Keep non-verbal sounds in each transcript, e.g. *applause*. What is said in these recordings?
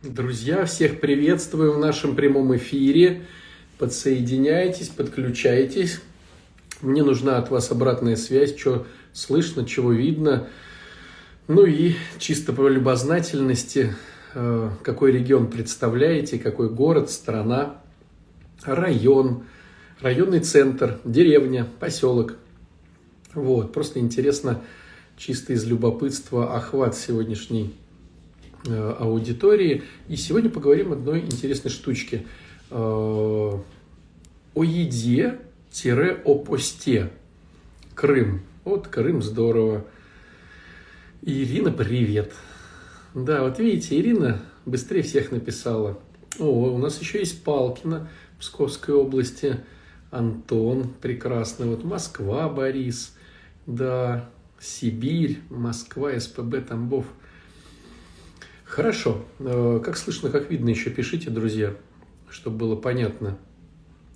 Друзья, всех приветствую в нашем прямом эфире. Подсоединяйтесь, подключайтесь. Мне нужна от вас обратная связь, что слышно, чего видно. Ну и чисто по любознательности, э, какой регион представляете, какой город, страна, район, районный центр, деревня, поселок. Вот, просто интересно, чисто из любопытства, охват сегодняшней аудитории. И сегодня поговорим одной интересной штучке. Э, о еде-о посте. Крым. Вот Крым здорово. Ирина, привет. Да, вот видите, Ирина быстрее всех написала. О, у нас еще есть Палкина Псковской области. Антон, прекрасно. Вот Москва, Борис. Да, Сибирь, Москва, СПБ, Тамбов – Хорошо. Э, как слышно, как видно, еще пишите, друзья, чтобы было понятно.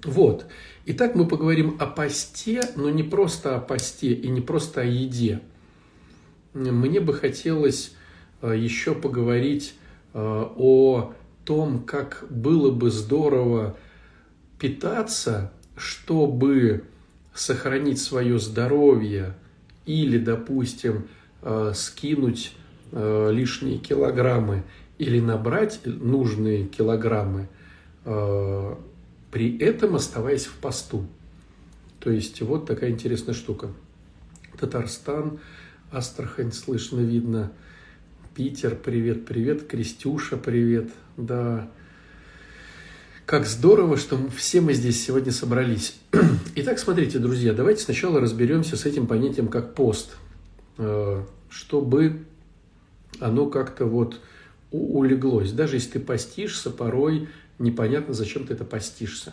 Вот. Итак, мы поговорим о посте, но не просто о посте и не просто о еде. Мне бы хотелось э, еще поговорить э, о том, как было бы здорово питаться, чтобы сохранить свое здоровье или, допустим, скинуть лишние килограммы или набрать нужные килограммы, э, при этом оставаясь в посту. То есть вот такая интересная штука. Татарстан, Астрахань слышно, видно. Питер, привет, привет. Крестюша, привет. Да, как здорово, что все мы здесь сегодня собрались. *clears throat* Итак, смотрите, друзья, давайте сначала разберемся с этим понятием как пост, э, чтобы оно как-то вот улеглось. Даже если ты постишься, порой непонятно, зачем ты это постишься.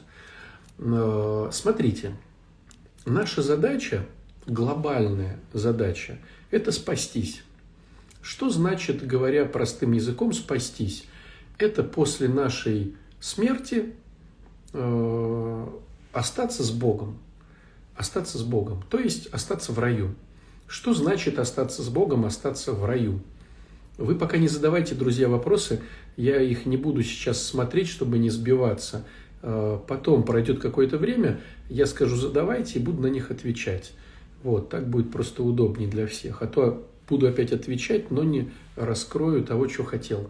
Смотрите, наша задача, глобальная задача, это спастись. Что значит, говоря простым языком, спастись? Это после нашей смерти э, остаться с Богом. Остаться с Богом, то есть остаться в раю. Что значит остаться с Богом, остаться в раю? Вы пока не задавайте, друзья, вопросы. Я их не буду сейчас смотреть, чтобы не сбиваться. А, потом пройдет какое-то время, я скажу задавайте и буду на них отвечать. Вот, так будет просто удобнее для всех. А то буду опять отвечать, но не раскрою того, что хотел.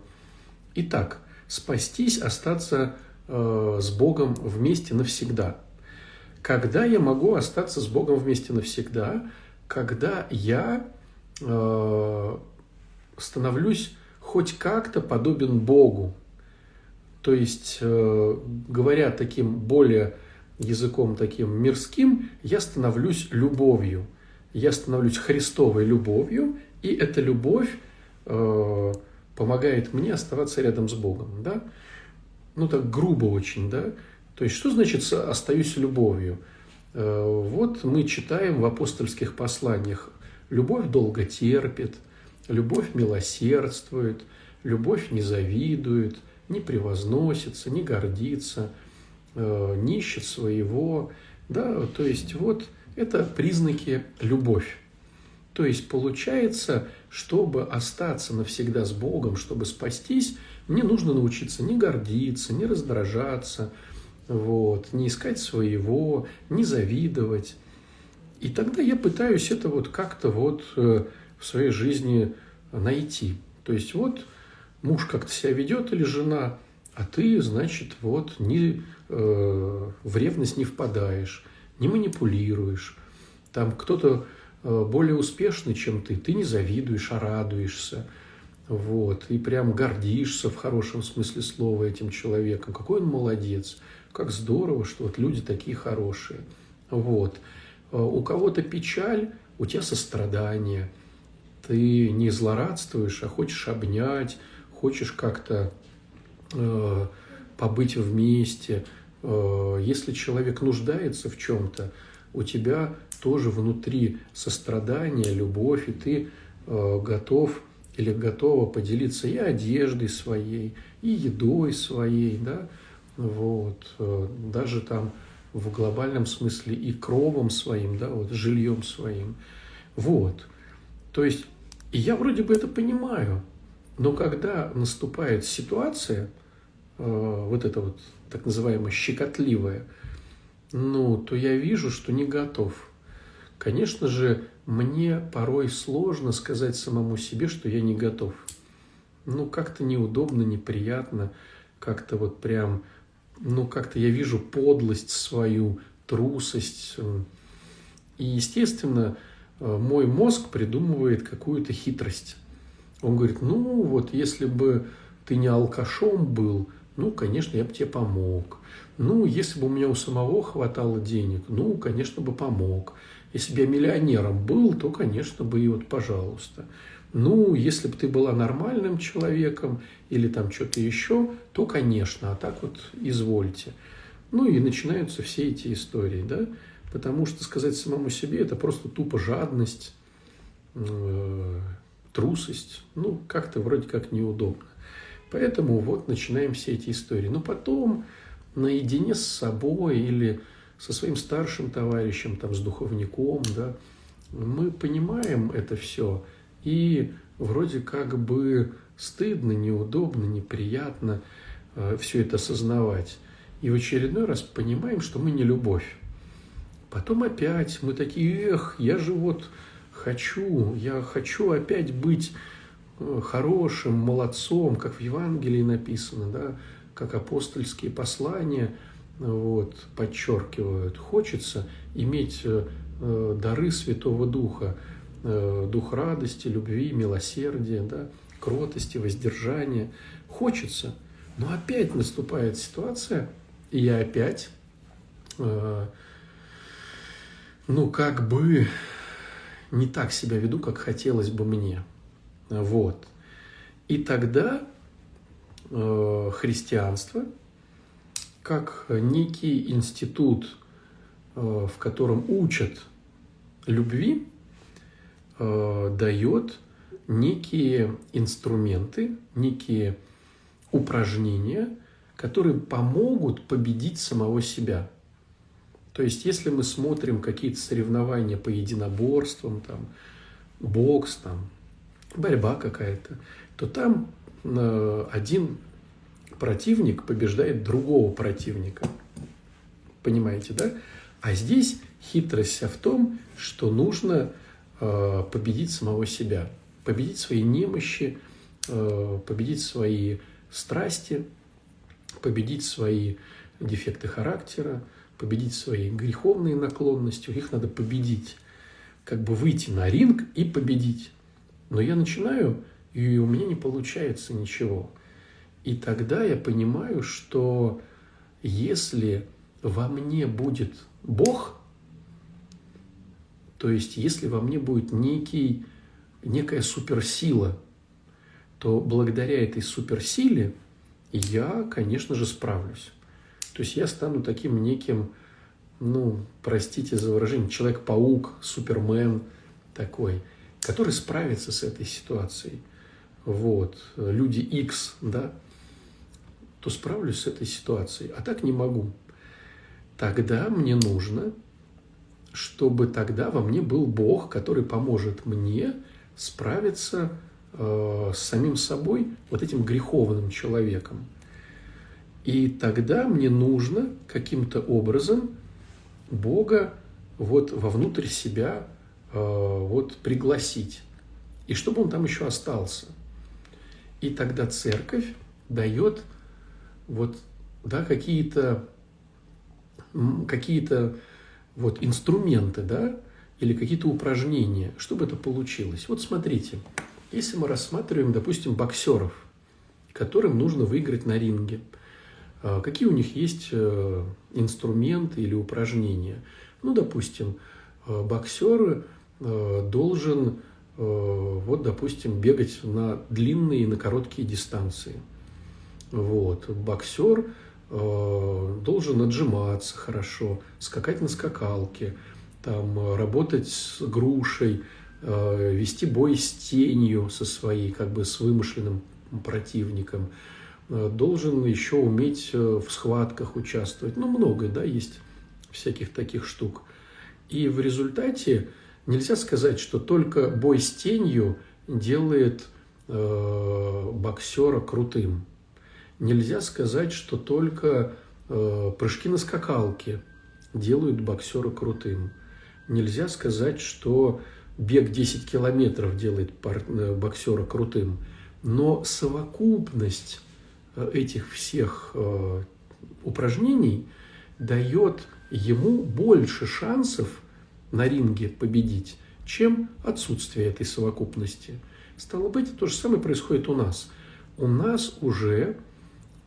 Итак, спастись, остаться э, с Богом вместе навсегда. Когда я могу остаться с Богом вместе навсегда? Когда я э, становлюсь хоть как-то подобен Богу. То есть, э, говоря таким более языком таким мирским, я становлюсь любовью. Я становлюсь Христовой любовью, и эта любовь э, помогает мне оставаться рядом с Богом. Да? Ну, так грубо очень, да? То есть, что значит «остаюсь любовью»? Э, вот мы читаем в апостольских посланиях «любовь долго терпит», Любовь милосердствует, любовь не завидует, не превозносится, не гордится, э, не ищет своего. Да, то есть вот это признаки любовь. То есть получается, чтобы остаться навсегда с Богом, чтобы спастись, мне нужно научиться не гордиться, не раздражаться, вот, не искать своего, не завидовать. И тогда я пытаюсь это вот как-то вот э, в своей жизни найти. То есть вот муж как-то себя ведет или жена, а ты, значит, вот не, э, в ревность не впадаешь, не манипулируешь. Там кто-то э, более успешный, чем ты, ты не завидуешь, а радуешься. Вот, и прям гордишься в хорошем смысле слова этим человеком. Какой он молодец, как здорово, что вот люди такие хорошие. Вот. Э, у кого-то печаль, у тебя сострадание – ты не злорадствуешь, а хочешь обнять, хочешь как-то э, побыть вместе. Э, если человек нуждается в чем-то, у тебя тоже внутри сострадание, любовь, и ты э, готов или готова поделиться и одеждой своей, и едой своей, да, вот, э, даже там в глобальном смысле и кровом своим, да, вот, жильем своим. Вот. То есть и я вроде бы это понимаю, Но когда наступает ситуация, вот эта вот так называемая щекотливая, ну, то я вижу, что не готов. Конечно же, мне порой сложно сказать самому себе, что я не готов. Ну, как-то неудобно, неприятно, как-то вот прям, ну, как-то я вижу подлость свою, трусость. И, естественно, мой мозг придумывает какую-то хитрость. Он говорит, ну, вот если бы ты не алкашом был, ну, конечно, я бы тебе помог. Ну, если бы у меня у самого хватало денег, ну, конечно, бы помог. Если бы я миллионером был, то, конечно, бы и вот, пожалуйста. Ну, если бы ты была нормальным человеком или там что-то еще, то, конечно, а так вот извольте. Ну и начинаются все эти истории, да, потому что сказать самому себе это просто тупо жадность, э, трусость, ну, как-то вроде как неудобно. Поэтому вот начинаем все эти истории. Но потом наедине с собой или со своим старшим товарищем, там, с духовником, да, мы понимаем это все, и вроде как бы стыдно, неудобно, неприятно э, все это осознавать. И в очередной раз понимаем, что мы не любовь. Потом опять мы такие, эх, я же вот хочу, я хочу опять быть Э, хорошим, молодцом, как в Евангелии написано, да, как апостольские послания вот, подчеркивают. Хочется иметь э, э, дары Святого Духа, дух радости, любви, милосердия, да, кротости, воздержания. Хочется, но опять наступает ситуация, и я опять, ну, как бы не так себя веду, как хотелось бы мне. Вот. И тогда э, христианство, как некий институт, э, в котором учат любви, э, дает некие инструменты, некие упражнения, которые помогут победить самого себя. То есть, если мы смотрим какие-то соревнования по единоборствам, там, бокс, там, борьба какая-то, то там э, один противник побеждает другого противника. Понимаете, да? А здесь хитрость вся в том, что нужно э, победить самого себя, победить свои немощи, э, победить свои страсти, победить свои дефекты характера, победить свои греховные наклонности. Их надо победить, как бы выйти на ринг и победить. Но я начинаю, и у меня не получается ничего. И тогда я понимаю, что если во мне будет Бог, то есть если во мне будет некий, некая суперсила, то благодаря этой суперсиле я, конечно же, справлюсь. То есть я стану таким неким, ну, простите за выражение, человек-паук, супермен такой – который справится с этой ситуацией, вот, люди X, да, то справлюсь с этой ситуацией, а так не могу. Тогда мне нужно, чтобы тогда во мне был Бог, который поможет мне справиться э, с самим собой, вот этим греховным человеком. И тогда мне нужно каким-то образом Бога вот вовнутрь себя Э, вот пригласить, и чтобы он там еще остался. И тогда церковь дает вот, да, какие-то какие-то вот инструменты, да, или какие-то упражнения, чтобы это получилось. Вот смотрите, если мы рассматриваем, допустим, боксеров, которым нужно выиграть на ринге, какие у них есть э, инструменты или упражнения? Ну, допустим, Э, должен, э, вот, допустим, бегать на длинные и на короткие дистанции. Вот. Боксер э, должен отжиматься хорошо, скакать на скакалке, там, работать с грушей, вести бой с тенью со своей, как бы с вымышленным противником. Должен еще уметь в схватках участвовать. Ну, много, да, есть всяких таких штук. И в результате Нельзя сказать, что только бой с тенью делает э, боксера крутым. Нельзя сказать, что только э, прыжки на скакалке делают боксера крутым. Нельзя сказать, что бег 10 километров делает э, боксера крутым. Но совокупность э, этих всех э, упражнений дает ему больше шансов на ринге победить, чем отсутствие этой совокупности. Стало быть, то же самое происходит у нас. У нас уже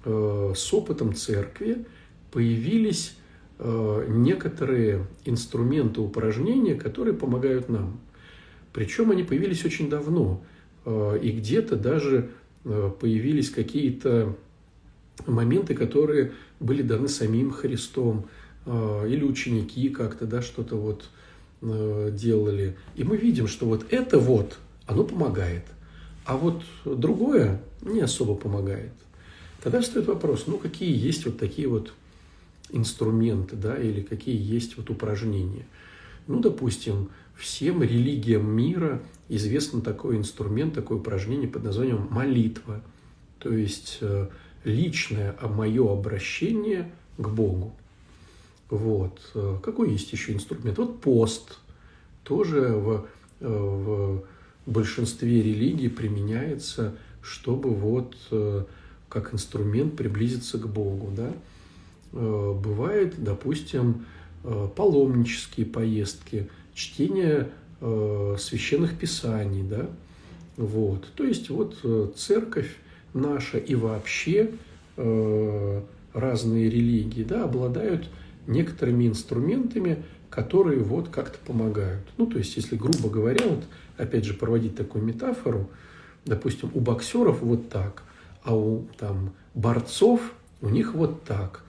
э, с опытом церкви появились э, некоторые инструменты упражнения, которые помогают нам. Причем они появились очень давно. И где-то даже появились какие-то моменты, которые были даны самим Христом, э, или ученики как-то, да, что-то вот делали. И мы видим, что вот это вот, оно помогает. А вот другое не особо помогает. Тогда встает вопрос, ну какие есть вот такие вот инструменты, да, или какие есть вот упражнения. Ну, допустим, всем религиям мира известен такой инструмент, такое упражнение под названием молитва. То есть э, личное мое обращение к Богу. Вот. Э, какой есть еще инструмент? Вот пост. Тоже в, э, в большинстве религий применяется, чтобы вот как инструмент приблизиться к Богу. Да? Бывает, допустим, паломнические поездки, чтение священных писаний, да, вот. То есть вот церковь наша и вообще э, разные религии да, обладают некоторыми инструментами, которые вот как-то помогают. Ну, то есть, если грубо говоря, вот опять же проводить такую метафору, допустим, у боксеров вот так, а у там борцов у них вот так,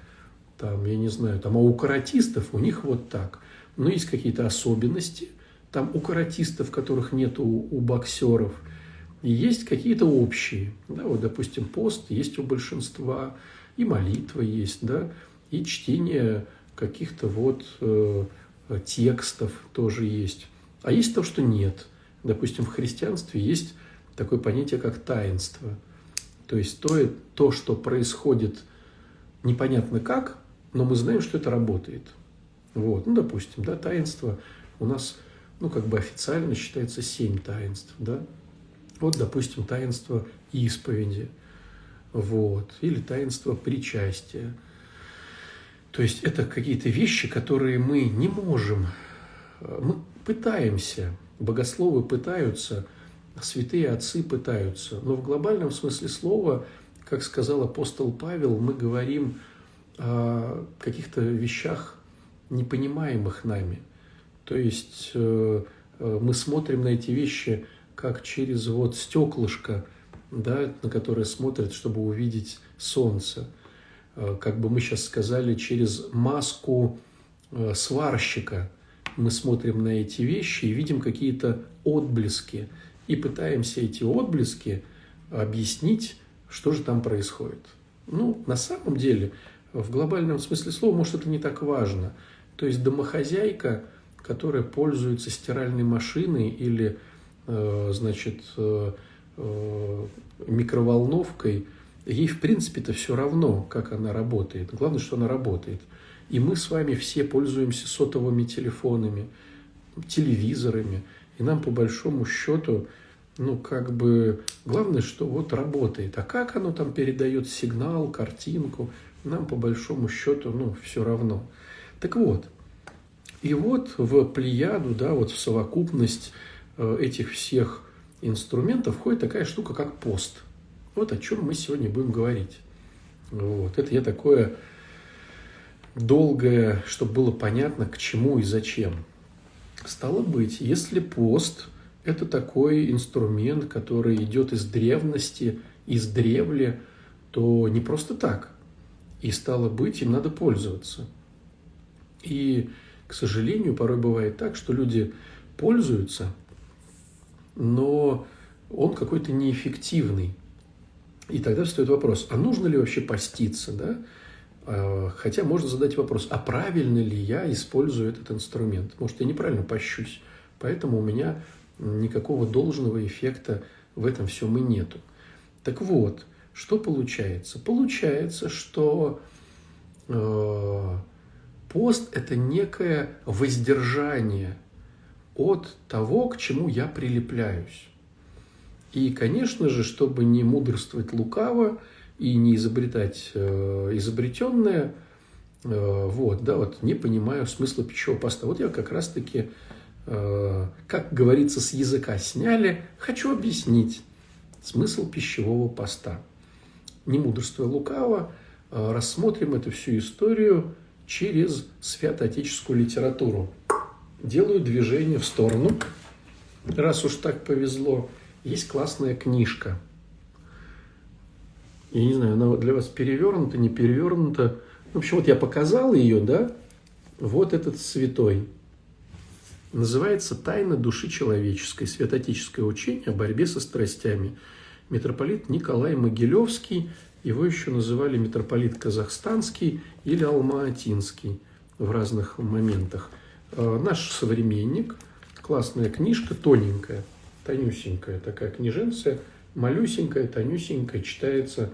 там, я не знаю, там, а у каратистов у них вот так. Но есть какие-то особенности, там у каратистов, которых нет у, у боксеров – есть какие-то общие. Да, вот, допустим, пост есть у большинства, и молитва есть, да, и чтение каких-то вот э, текстов тоже есть. А есть то, что нет. Допустим, в христианстве есть такое понятие, как таинство. То есть то, то, что происходит непонятно как, но мы знаем, что это работает. Вот, ну, допустим, да, таинство у нас, ну, как бы официально считается семь таинств, да, вот, допустим, таинство исповеди, вот, или таинство причастия. То есть это какие-то вещи, которые мы не можем, мы пытаемся, богословы пытаются, святые отцы пытаются, но в глобальном смысле слова, как сказал апостол Павел, мы говорим о каких-то вещах, непонимаемых нами. То есть э, э, мы смотрим на эти вещи как через вот стеклышко, да, на которое смотрят, чтобы увидеть солнце. Э, как бы мы сейчас сказали, через маску сварщика мы смотрим на эти вещи и видим какие-то отблески и пытаемся эти отблески объяснить, что же там происходит. Ну, на самом деле, в глобальном смысле слова, может, это не так важно. То есть домохозяйка, которая пользуется стиральной машиной или Э, значит, э, э, микроволновкой, ей в принципе-то все равно, как она работает. Главное, что она работает. И мы с вами все пользуемся сотовыми телефонами, телевизорами. И нам по большому счету, ну, как бы, главное, что вот работает. А как оно там передает сигнал, картинку, нам по большому счету, ну, все равно. Так вот, и вот в плеяду, да, вот в совокупность Э, этих всех инструментов входит такая штука, как пост. Вот о чем мы сегодня будем говорить. Вот. Это я такое долгое, чтобы было понятно, к чему и зачем. Стало быть, если пост – это такой инструмент, который идет из древности, из древли, то не просто так. И стало быть, им надо пользоваться. И, к сожалению, порой бывает так, что люди пользуются – но он какой-то неэффективный. И тогда встает вопрос, а нужно ли вообще поститься, да? А, хотя можно задать вопрос, а правильно ли я использую этот инструмент? Может, я неправильно пощусь, поэтому у меня никакого должного эффекта в этом всем и нету. Так вот, что получается? Получается, что э, пост – это некое воздержание от того, к чему я прилепляюсь. И, конечно же, чтобы не мудрствовать лукаво и не изобретать э, изобретенное, э, вот, да, вот не понимаю смысла пищевого поста. Вот я как раз-таки, э, как говорится, с языка сняли, хочу объяснить смысл пищевого поста. Не мудрствуя лукаво, э, рассмотрим эту всю историю через святоотеческую литературу. Делаю движение в сторону. Раз уж так повезло, есть классная книжка. Я не знаю, она для вас перевернута, не перевернута. В общем, вот я показал ее, да? Вот этот святой. Называется «Тайна души человеческой. Святотическое учение о борьбе со страстями». Митрополит Николай Могилевский, его еще называли митрополит Казахстанский или Алма-Атинский в разных моментах. Э, наш современник, классная книжка, тоненькая – тонюсенькая такая книженция, малюсенькая, тонюсенькая, читается,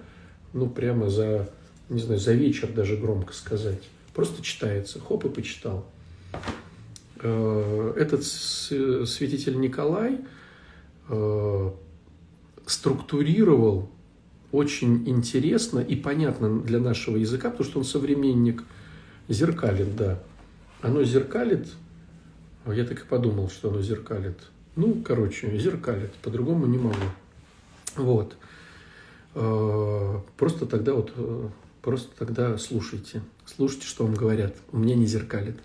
ну, прямо за, не знаю, за вечер даже громко сказать. Просто читается, хоп, и почитал. Э, этот святитель Николай э, структурировал очень интересно и понятно для нашего языка, потому что он современник, зеркалит, да. Оно зеркалит, я так и подумал, что оно зеркалит – ну, короче, зеркалит, по-другому не могу. Вот. Э, просто тогда вот, э, просто тогда слушайте. Слушайте, что вам говорят. У меня не зеркалит.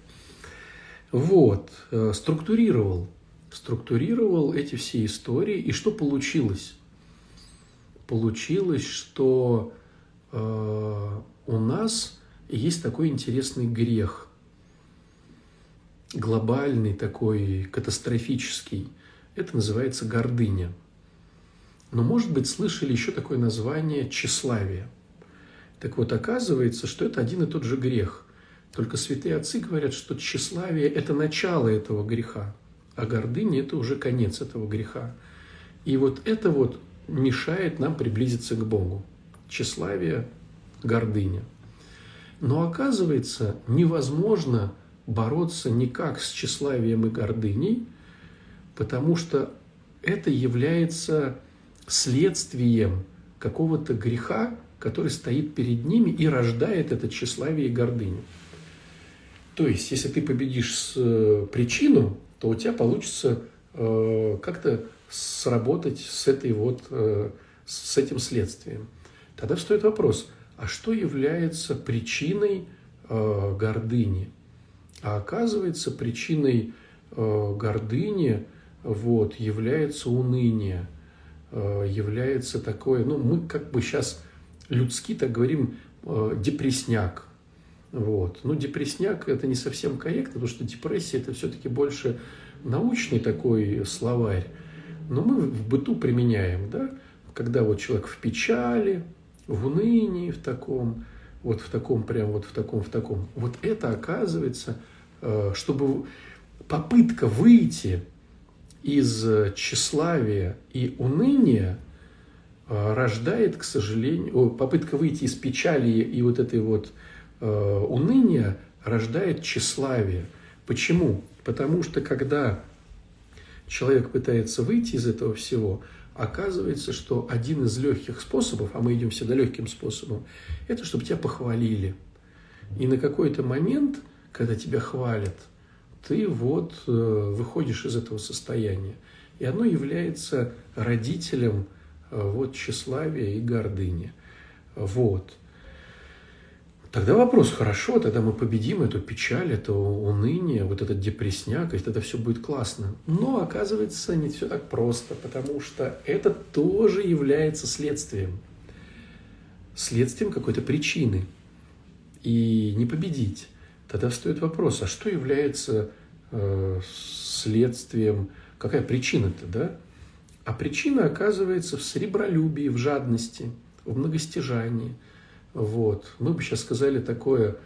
Вот. Э, структурировал. Структурировал эти все истории. И что получилось? Получилось, что у нас есть такой интересный грех. Глобальный такой, катастрофический – это называется гордыня. Но, может быть, слышали еще такое название тщеславие. Так вот, оказывается, что это один и тот же грех. Только святые отцы говорят, что тщеславие – это начало этого греха, а гордыня – это уже конец этого греха. И вот это вот мешает нам приблизиться к Богу. Тщеславие, гордыня. Но оказывается, невозможно бороться никак с тщеславием и гордыней, потому что это является следствием какого-то греха, который стоит перед ними и рождает это тщеславие и гордыню. То есть, если ты победишь э, причину, то у тебя получится э, как-то сработать с этой вот э, с этим следствием. Тогда встает вопрос: а что является причиной э, гордыни? А оказывается, причиной э, гордыни вот, является уныние, является такое, ну, мы как бы сейчас людски так говорим, депресняк. Вот. Ну, депресняк – это не совсем корректно, потому что депрессия – это все-таки больше научный такой словарь. Но мы в быту применяем, да, когда вот человек в печали, в унынии, в таком, вот в таком, прям вот в таком, в таком. Вот это оказывается, э, чтобы попытка выйти из тщеславия и уныния э, рождает, к сожалению, попытка выйти из печали и вот этой вот э, уныния рождает тщеславие. Почему? Потому что когда человек пытается выйти из этого всего, оказывается, что один из легких способов, а мы идем всегда легким способом, это чтобы тебя похвалили. И на какой-то момент, когда тебя хвалят – ты вот э, выходишь из этого состояния. И оно является родителем э, вот тщеславия и гордыни. Вот. Тогда вопрос, хорошо, тогда мы победим эту печаль, это уныние, вот этот депресняк, и тогда все будет классно. Но оказывается, не все так просто, потому что это тоже является следствием. Следствием какой-то причины. И не победить. Тогда встает вопрос, а что является э, следствием, какая причина-то, да? А причина оказывается в сребролюбии, в жадности, в многостяжании. Вот. Мы бы сейчас сказали такое,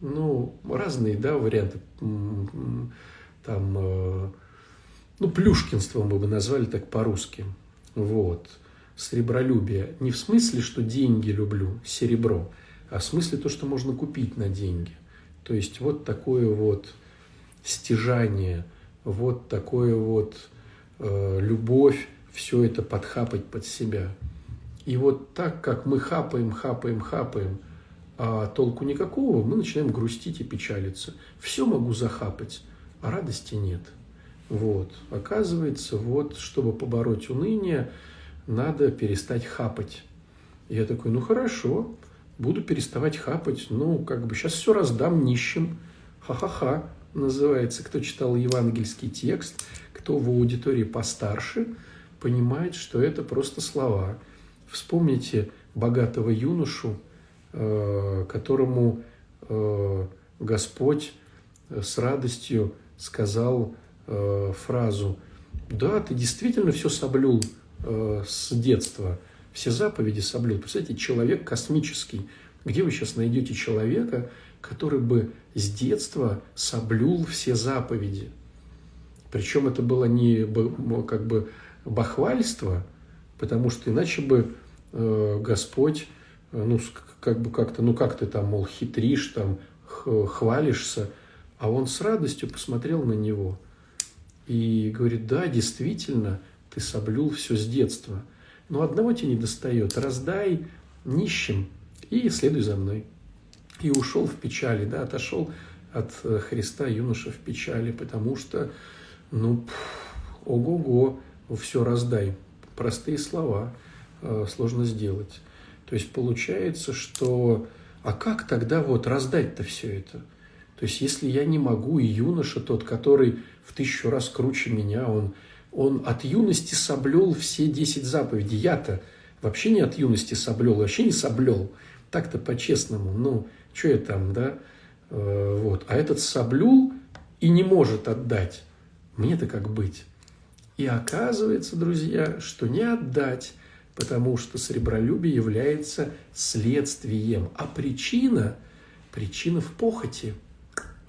ну, разные, да, варианты. Там, э, ну, плюшкинство мы бы назвали так по-русски. Вот. Сребролюбие. Не в смысле, что деньги люблю, серебро, а в смысле то, что можно купить на деньги. То есть вот такое вот стяжание, вот такое вот э, любовь, все это подхапать под себя. И вот так, как мы хапаем, хапаем, хапаем, а толку никакого, мы начинаем грустить и печалиться. Все могу захапать, а радости нет. Вот. Оказывается, вот, чтобы побороть уныние, надо перестать хапать. Я такой, ну хорошо, буду переставать хапать. Ну, как бы сейчас все раздам нищим. Ха-ха-ха называется. Кто читал евангельский текст, кто в аудитории постарше, понимает, что это просто слова. Вспомните богатого юношу, э, которому э, Господь с радостью сказал э, фразу «Да, ты действительно все соблюл с детства, все заповеди соблюл». Представляете, человек космический. Где вы сейчас найдете человека, который бы с детства соблюл все заповеди? Причем это было не как бы бахвальство, потому что иначе бы э, Господь, э, ну, как бы как-то, ну, как ты там, мол, хитришь, там, хвалишься, а он с радостью посмотрел на него и говорит, да, действительно, ты соблюл все с детства, но одного тебе не достает, раздай нищим и следуй за мной. И ушел в печали, да, отошел от э, Христа юноша в печали, потому что, ну, ого-го, все раздай. Простые слова э, сложно сделать. То есть получается, что а как тогда вот раздать-то все это? То есть если я не могу, и юноша тот, который в тысячу раз круче меня, он, он от юности соблел все десять заповедей. Я-то вообще не от юности соблел, вообще не соблел. Так-то по-честному. Ну, что я там, да? Э, вот. А этот соблюл и не может отдать. Мне-то как быть? И оказывается, друзья, что не отдать, потому что сребролюбие является следствием, а причина, причина в похоти.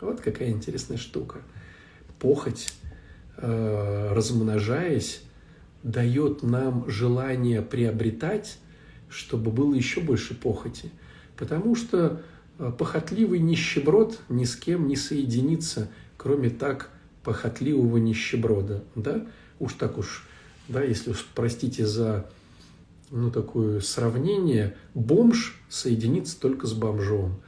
Вот какая интересная штука. Похоть, э, размножаясь, дает нам желание приобретать, чтобы было еще больше похоти. Потому что э, похотливый нищеброд ни с кем не соединится, кроме так похотливого нищеброда. Да? уж так уж, да, если уж простите за ну, такое сравнение, бомж соединится только с бомжом.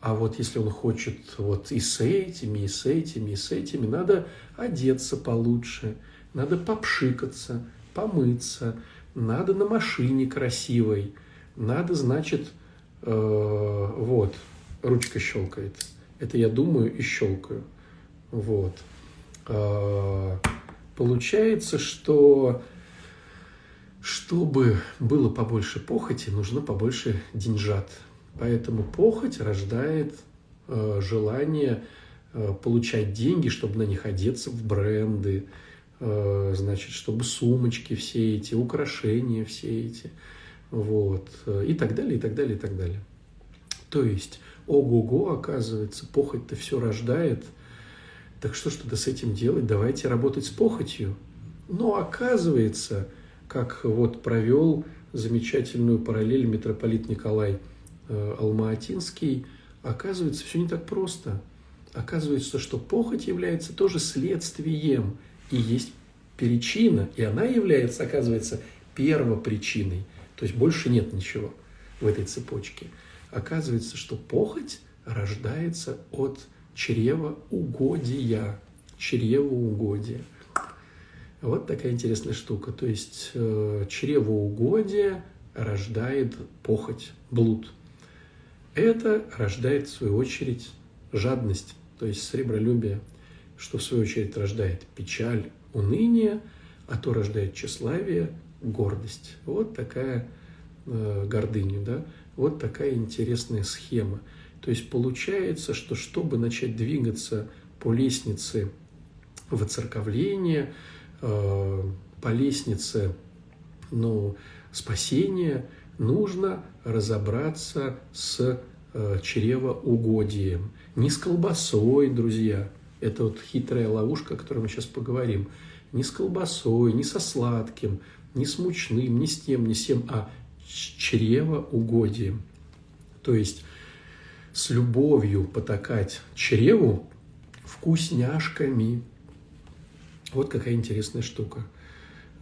А вот если он хочет вот и с этими, и с этими, и с этими, надо одеться получше, надо попшикаться, помыться, надо на машине красивой, надо, значит, э, вот, ручка щелкает. Это я думаю и щелкаю. Вот. Э, Получается, что чтобы было побольше похоти, нужно побольше деньжат. Поэтому похоть рождает э, желание э, получать деньги, чтобы на них одеться в бренды, э, значит, чтобы сумочки все эти, украшения все эти, вот, э, и так далее, и так далее, и так далее. То есть, ого-го, оказывается, похоть-то все рождает – так что ж тогда с этим делать? Давайте работать с похотью. Но оказывается, как вот провел замечательную параллель митрополит Николай э, Алма-Атинский, оказывается, все не так просто. Оказывается, что похоть является тоже следствием и есть причина, и она является, оказывается, первопричиной. То есть больше нет ничего в этой цепочке. Оказывается, что похоть рождается от чревоугодия. Чревоугодие. Вот такая интересная штука. То есть э, чревоугодие рождает похоть, блуд. Это рождает, в свою очередь, жадность, то есть сребролюбие, что в свою очередь рождает печаль, уныние, а то рождает тщеславие, гордость. Вот такая э, гордыня, да? Вот такая интересная схема. То есть получается, что чтобы начать двигаться по лестнице воцерковления, э, по лестнице ну, спасения, нужно разобраться с э, чревоугодием. Не с колбасой, друзья. Это вот хитрая ловушка, о которой мы сейчас поговорим. Не с колбасой, не со сладким. не с мучным, не с тем, не с тем, а с чревоугодием. То есть с любовью потакать чреву вкусняшками. Вот какая интересная штука.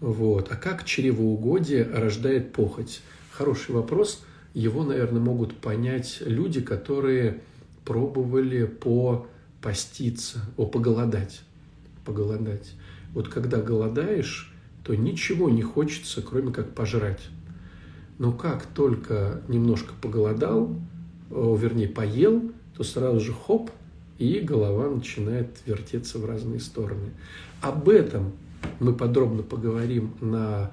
Вот. А как чревоугодие рождает похоть? Хороший вопрос. Его, наверное, могут понять люди, которые пробовали по поститься, о, поголодать. Поголодать. Вот когда голодаешь, то ничего не хочется, кроме как пожрать. Но как только немножко поголодал, вернее, поел, то сразу же хоп, и голова начинает вертеться в разные стороны. Об этом мы подробно поговорим на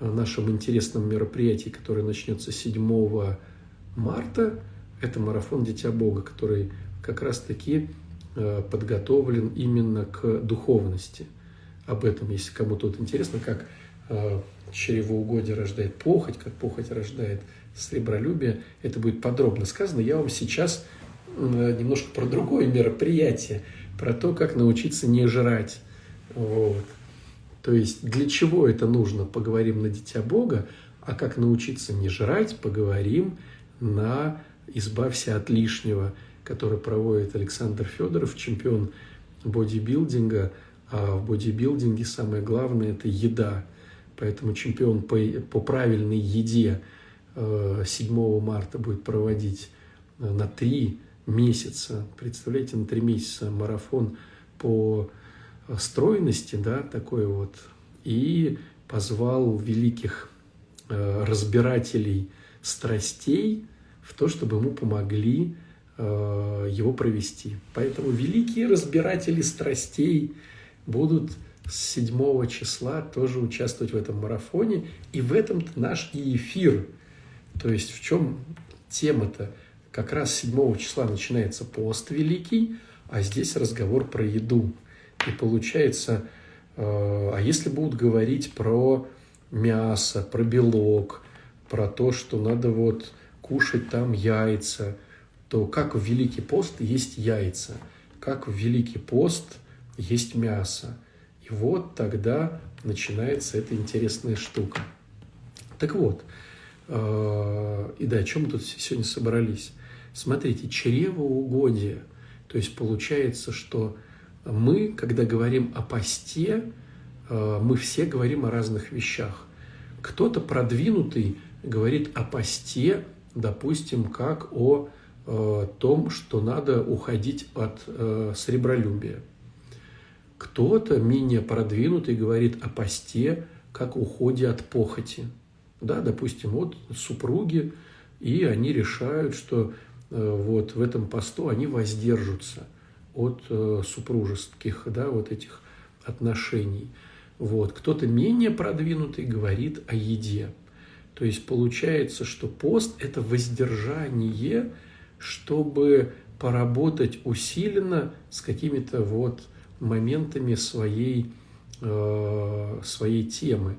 нашем интересном мероприятии, которое начнется 7 марта. Это марафон Дитя Бога, который как раз-таки э, подготовлен именно к духовности. Об этом, если кому-то интересно, как э, чревоугодие рождает похоть, как похоть рождает сребролюбие, это будет подробно сказано. Я вам сейчас э, немножко про другое мероприятие, про то, как научиться не жрать. Вот. То есть для чего это нужно, поговорим на Дитя Бога, а как научиться не жрать, поговорим на «Избавься от лишнего», который проводит Александр Федоров, чемпион бодибилдинга. А в бодибилдинге самое главное – это еда. Поэтому чемпион по, по правильной еде 7 э, марта будет проводить э, на три месяца. Представляете, на три месяца марафон по стройности, да, такой вот. И позвал великих э, разбирателей страстей в то, чтобы ему помогли его провести. Поэтому великие разбиратели страстей будут с 7 числа тоже участвовать в этом марафоне. И в этом наш и эфир. То есть в чем тема-то? Как раз 7 числа начинается пост великий, а здесь разговор про еду. И получается, э, а если будут говорить про мясо, про белок, про то, что надо вот кушать там яйца, то как в Великий пост есть яйца, как в Великий пост есть мясо. И вот тогда начинается эта интересная штука. Так вот, э, и да, о чем мы тут сегодня собрались? Смотрите, чревоугодие. То есть получается, что мы, когда говорим о посте, э, мы все говорим о разных вещах. Кто-то продвинутый говорит о посте, допустим, как о э, том, что надо уходить от сребролюбия. Кто-то менее продвинутый говорит о посте как уходе от похоти. Да, допустим, вот супруги, и они решают, что э, вот в этом посту они воздержатся от э, супружеских, да, вот этих отношений. Вот. Кто-то менее продвинутый говорит о еде. То есть получается, что пост – это воздержание, чтобы поработать усиленно с какими-то вот моментами своей, э, своей темы.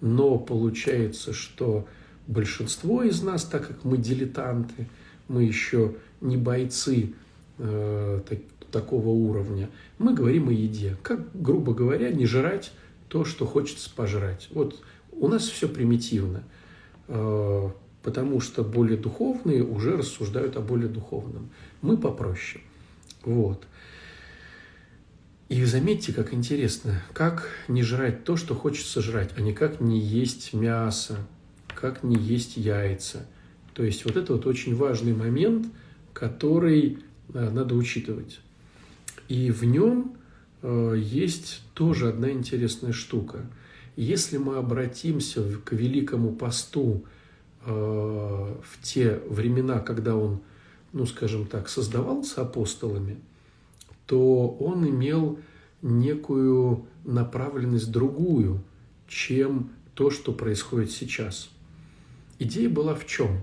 Но получается, что большинство из нас, так как мы дилетанты, мы еще не бойцы э, такого уровня, мы говорим о еде. Как, грубо говоря, не жрать то, что хочется пожрать. Вот у нас все примитивно, э, потому что более духовные уже рассуждают о более духовном. Мы попроще. Вот. И заметьте, как интересно, как не жрать то, что хочется жрать, а не как не есть мясо, как не есть яйца. То есть вот это вот очень важный момент, который э, надо учитывать. И в нем э, есть тоже одна интересная штука. Если мы обратимся к Великому посту э, в те времена, когда он, ну скажем так, создавался апостолами – то он имел некую направленность другую, чем то, что происходит сейчас. Идея была в чем?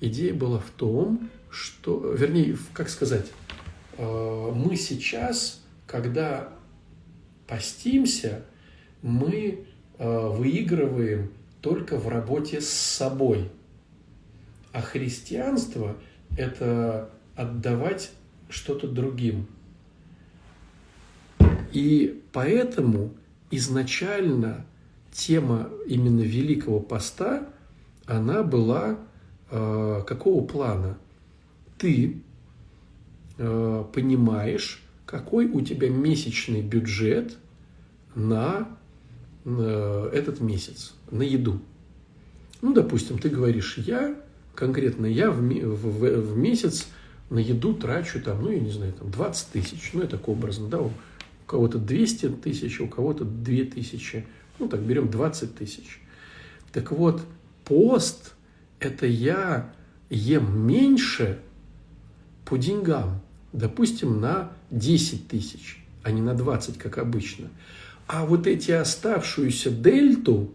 Идея была в том, что, вернее, как сказать, мы сейчас, когда постимся, мы э, выигрываем только в работе с собой. А христианство – это отдавать что-то другим – и поэтому изначально тема именно Великого Поста, она была э, какого плана? Ты э, понимаешь, какой у тебя месячный бюджет на э, этот месяц, на еду. Ну, допустим, ты говоришь, я, конкретно я в, в, в месяц на еду трачу там, ну, я не знаю, там 20 тысяч, ну, это так образно, да, у кого-то 200 тысяч, у кого-то 2 тысячи, ну, так берем 20 тысяч. Так вот, пост – это я ем меньше по деньгам, допустим, на 10 тысяч, а не на 20, как обычно. А вот эти оставшуюся дельту,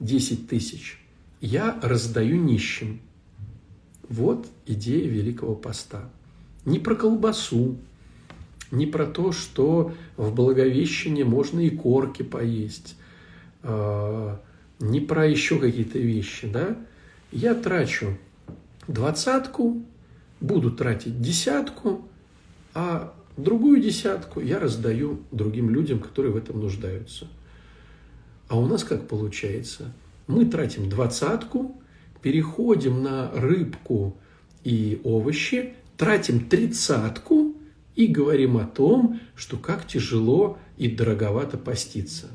10 тысяч, я раздаю нищим. Вот идея Великого Поста. Не про колбасу, не про то, что в Благовещении можно и корки поесть, а, не про еще какие-то вещи, да? Я трачу двадцатку, буду тратить десятку, а другую десятку я раздаю другим людям, которые в этом нуждаются. А у нас как получается? Мы тратим двадцатку, переходим на рыбку и овощи, тратим тридцатку и говорим о том, что как тяжело и дороговато поститься.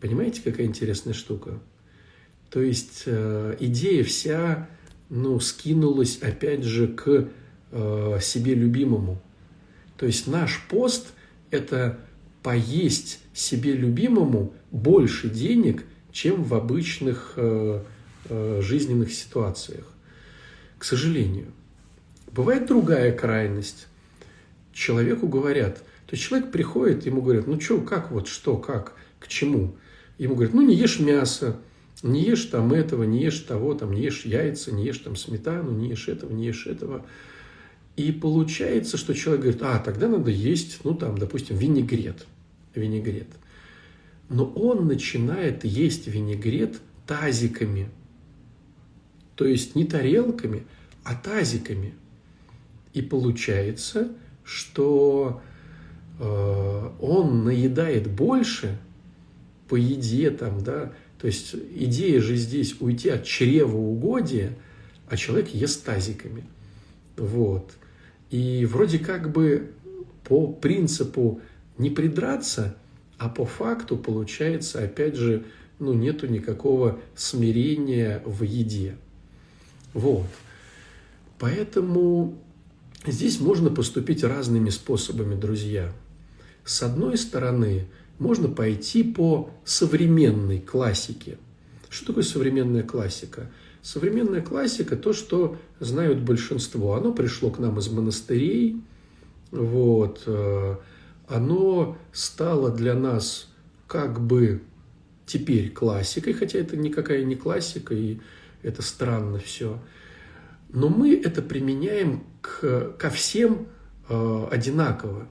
Понимаете, какая интересная штука? То есть э, идея вся ну, скинулась опять же к э, себе любимому. То есть наш пост – это поесть себе любимому больше денег, чем в обычных э, Э, жизненных ситуациях. К сожалению. Бывает другая крайность. Человеку говорят, то есть человек приходит, ему говорят, ну что, как вот, что, как, к чему? Ему говорят, ну не ешь мясо, не ешь там этого, не ешь того, там, не ешь яйца, не ешь там сметану, не ешь этого, не ешь этого. И получается, что человек говорит, а, тогда надо есть, ну там, допустим, винегрет. Винегрет. Но он начинает есть винегрет тазиками – то есть не тарелками, а тазиками. И получается, что э, он наедает больше по еде там, да, то есть идея же здесь уйти от чревоугодия, а человек ест тазиками. Вот. И вроде как бы по принципу не придраться, а по факту получается, опять же, ну, нету никакого смирения в еде. Вот. Поэтому здесь можно поступить разными способами, друзья. С одной стороны, можно пойти по современной классике. Что такое современная классика? Современная классика – то, что знают большинство. Оно пришло к нам из монастырей, вот, э, оно стало для нас как бы теперь классикой, хотя это никакая не классика, и это странно все. Но мы это применяем к, ко всем э, одинаково.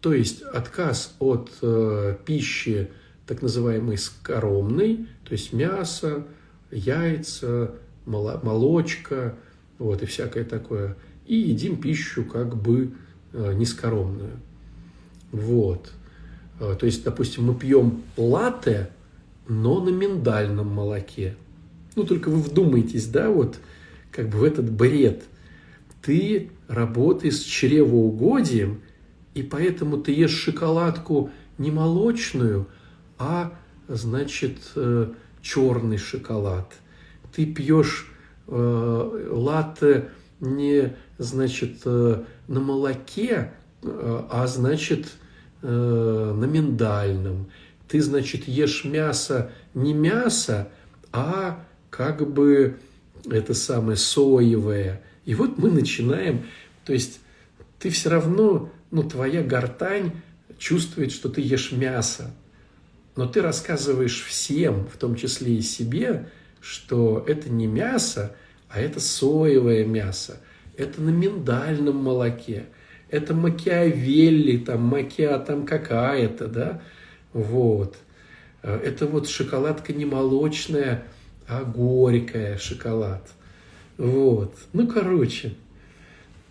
То есть отказ от э, пищи так называемой скоромной, то есть мясо, яйца, молочка, вот, и всякое такое. И едим пищу как бы э, нескоромную. Вот. Э, то есть, допустим, мы пьем латте, но на миндальном молоке – ну, только вы вдумайтесь, да, вот как бы в этот бред. Ты работаешь с чревоугодием, и поэтому ты ешь шоколадку не молочную, а, значит, э, черный шоколад. Ты пьешь э, латте не, значит, э, на молоке, э, а, значит, э, на миндальном. Ты, значит, ешь мясо не мясо, а как бы это самое соевое. И вот мы начинаем, то есть ты все равно, ну, твоя гортань чувствует, что ты ешь мясо. Но ты рассказываешь всем, в том числе и себе, что это не мясо, а это соевое мясо. Это на миндальном молоке. Это макиавелли, там, макиа там какая-то, да, вот. Это вот шоколадка не молочная, а горькая шоколад. Вот. Ну, короче,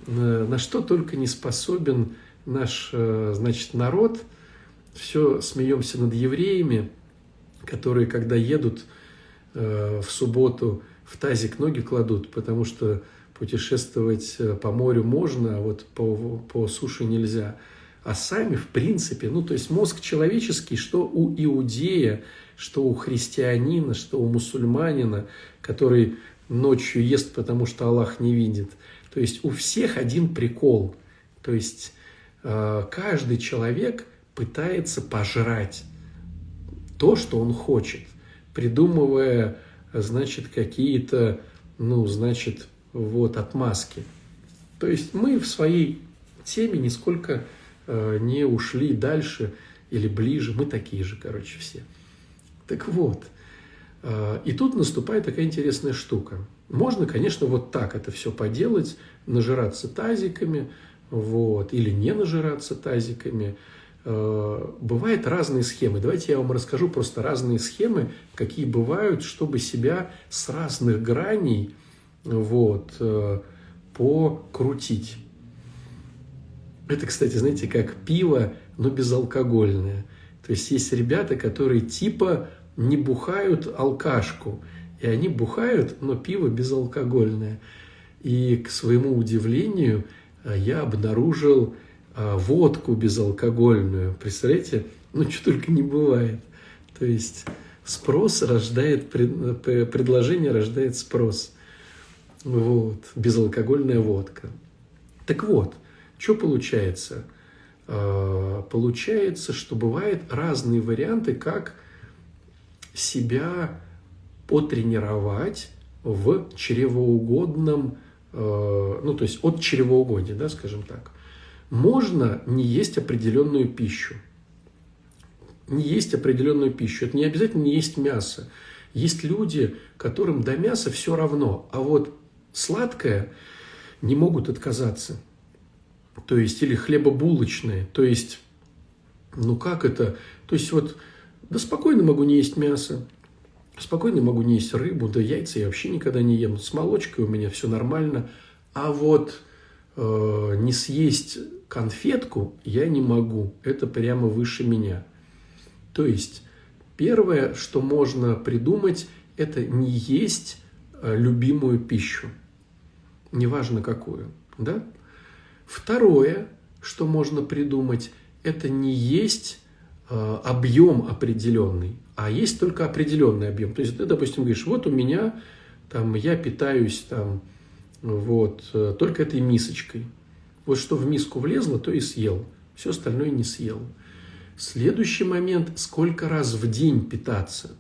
на что только не способен наш, э, значит, народ. Все смеемся над евреями, которые, когда едут э, в субботу, в тазик ноги кладут, потому что путешествовать э, по морю можно, а вот по, по суше нельзя. А сами, в принципе, ну, то есть мозг человеческий, что у иудея, что у христианина, что у мусульманина, который ночью ест, потому что Аллах не видит. То есть у всех один прикол. То есть э, каждый человек пытается пожрать то, что он хочет, придумывая, значит, какие-то, ну, значит, вот, отмазки. То есть мы в своей теме нисколько э, не ушли дальше или ближе, мы такие же, короче, все. Так вот, э, и тут наступает такая интересная штука. Можно, конечно, вот так это все поделать, нажираться тазиками, вот, или не нажираться тазиками – бывают разные схемы. Давайте я вам расскажу просто разные схемы, какие бывают, чтобы себя с разных граней вот, э, покрутить. Это, кстати, знаете, как пиво, но безалкогольное. То есть есть ребята, которые типа не бухают алкашку, и они бухают, но пиво безалкогольное. И к своему удивлению э, я обнаружил водку безалкогольную. Представляете? Ну, что только не бывает. То есть спрос рождает, предложение рождает спрос. Вот, безалкогольная водка. Так вот, что получается? А, получается, что бывают разные варианты, как себя потренировать в чревоугодном, а, ну, то есть от чревоугодия, да, скажем так. Можно не есть определенную пищу. Не есть определенную пищу. Это не обязательно не есть мясо. Есть люди, которым до мяса все равно, а вот сладкое не могут отказаться. То есть, или хлебобулочные. То есть, ну как это? То есть, вот, да спокойно могу не есть мясо, спокойно могу не есть рыбу, да яйца я вообще никогда не ем. С молочкой у меня все нормально. А вот э, не съесть конфетку я не могу, это прямо выше меня. То есть первое, что можно придумать, это не есть э, любимую пищу, неважно какую, да? Второе, что можно придумать, это не есть э, объем определенный, а есть только определенный объем. То есть ты, допустим, говоришь, вот у меня там я питаюсь там вот э, только этой мисочкой. Вот что в миску влезло, то и съел. Все остальное не съел. Следующий момент, сколько раз в день питаться.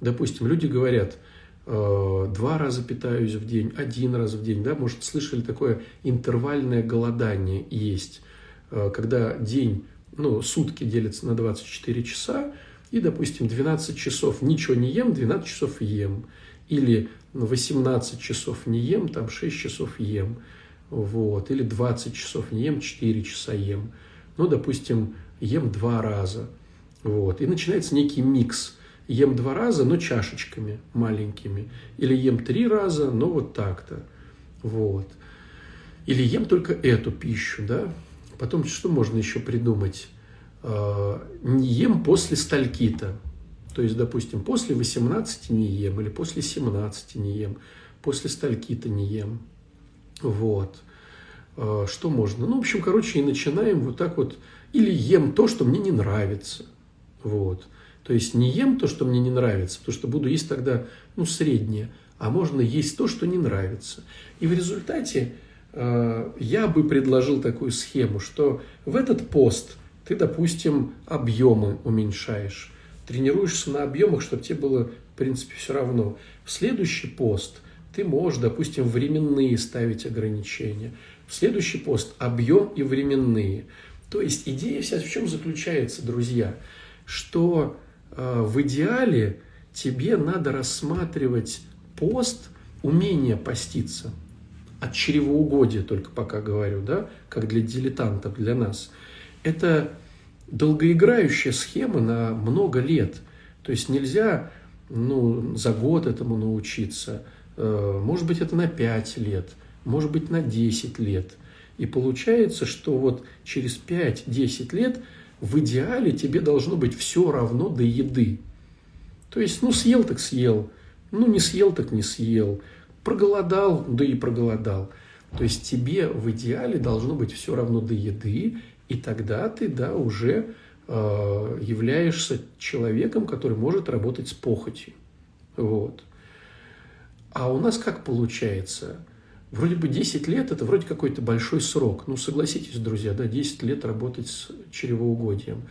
Допустим, люди говорят, э, два раза питаюсь в день, один раз в день. Да? Может, слышали такое интервальное голодание есть, э, когда день, ну, сутки делятся на 24 часа, и, допустим, 12 часов ничего не ем, 12 часов ем. Или 18 часов не ем, там 6 часов ем вот, или 20 часов не ем, 4 часа ем, ну, допустим, ем два раза, вот, и начинается некий микс, ем два раза, но чашечками маленькими, или ем три раза, но вот так-то, вот, или ем только эту пищу, да, потом что можно еще придумать, а, не ем после стальки-то, то есть, допустим, после 18 не ем, или после 17 не ем, после стальки-то не ем, вот. А, что можно? Ну, в общем, короче, и начинаем вот так вот. Или ем то, что мне не нравится. Вот. То есть не ем то, что мне не нравится, потому что буду есть тогда, ну, среднее. А можно есть то, что не нравится. И в результате э, я бы предложил такую схему, что в этот пост ты, допустим, объемы уменьшаешь. Тренируешься на объемах, чтобы тебе было, в принципе, все равно. В следующий пост – ты можешь, допустим, временные ставить ограничения. Следующий пост – объем и временные. То есть идея вся в чем заключается, друзья? Что э, в идеале тебе надо рассматривать пост, умение поститься. От чревоугодия только пока говорю, да, как для дилетантов, для нас. Это долгоиграющая схема на много лет. То есть нельзя ну, за год этому научиться – может быть, это на 5 лет, может быть, на 10 лет. И получается, что вот через 5-10 лет в идеале тебе должно быть все равно до еды. То есть, ну, съел так съел, ну, не съел так не съел, проголодал, да и проголодал. То есть тебе в идеале должно быть все равно до еды, и тогда ты, да, уже э, являешься человеком, который может работать с похотью. Вот. А у нас как получается? Вроде бы 10 лет – это вроде какой-то большой срок. Ну, согласитесь, друзья, да, 10 лет работать с чревоугодием.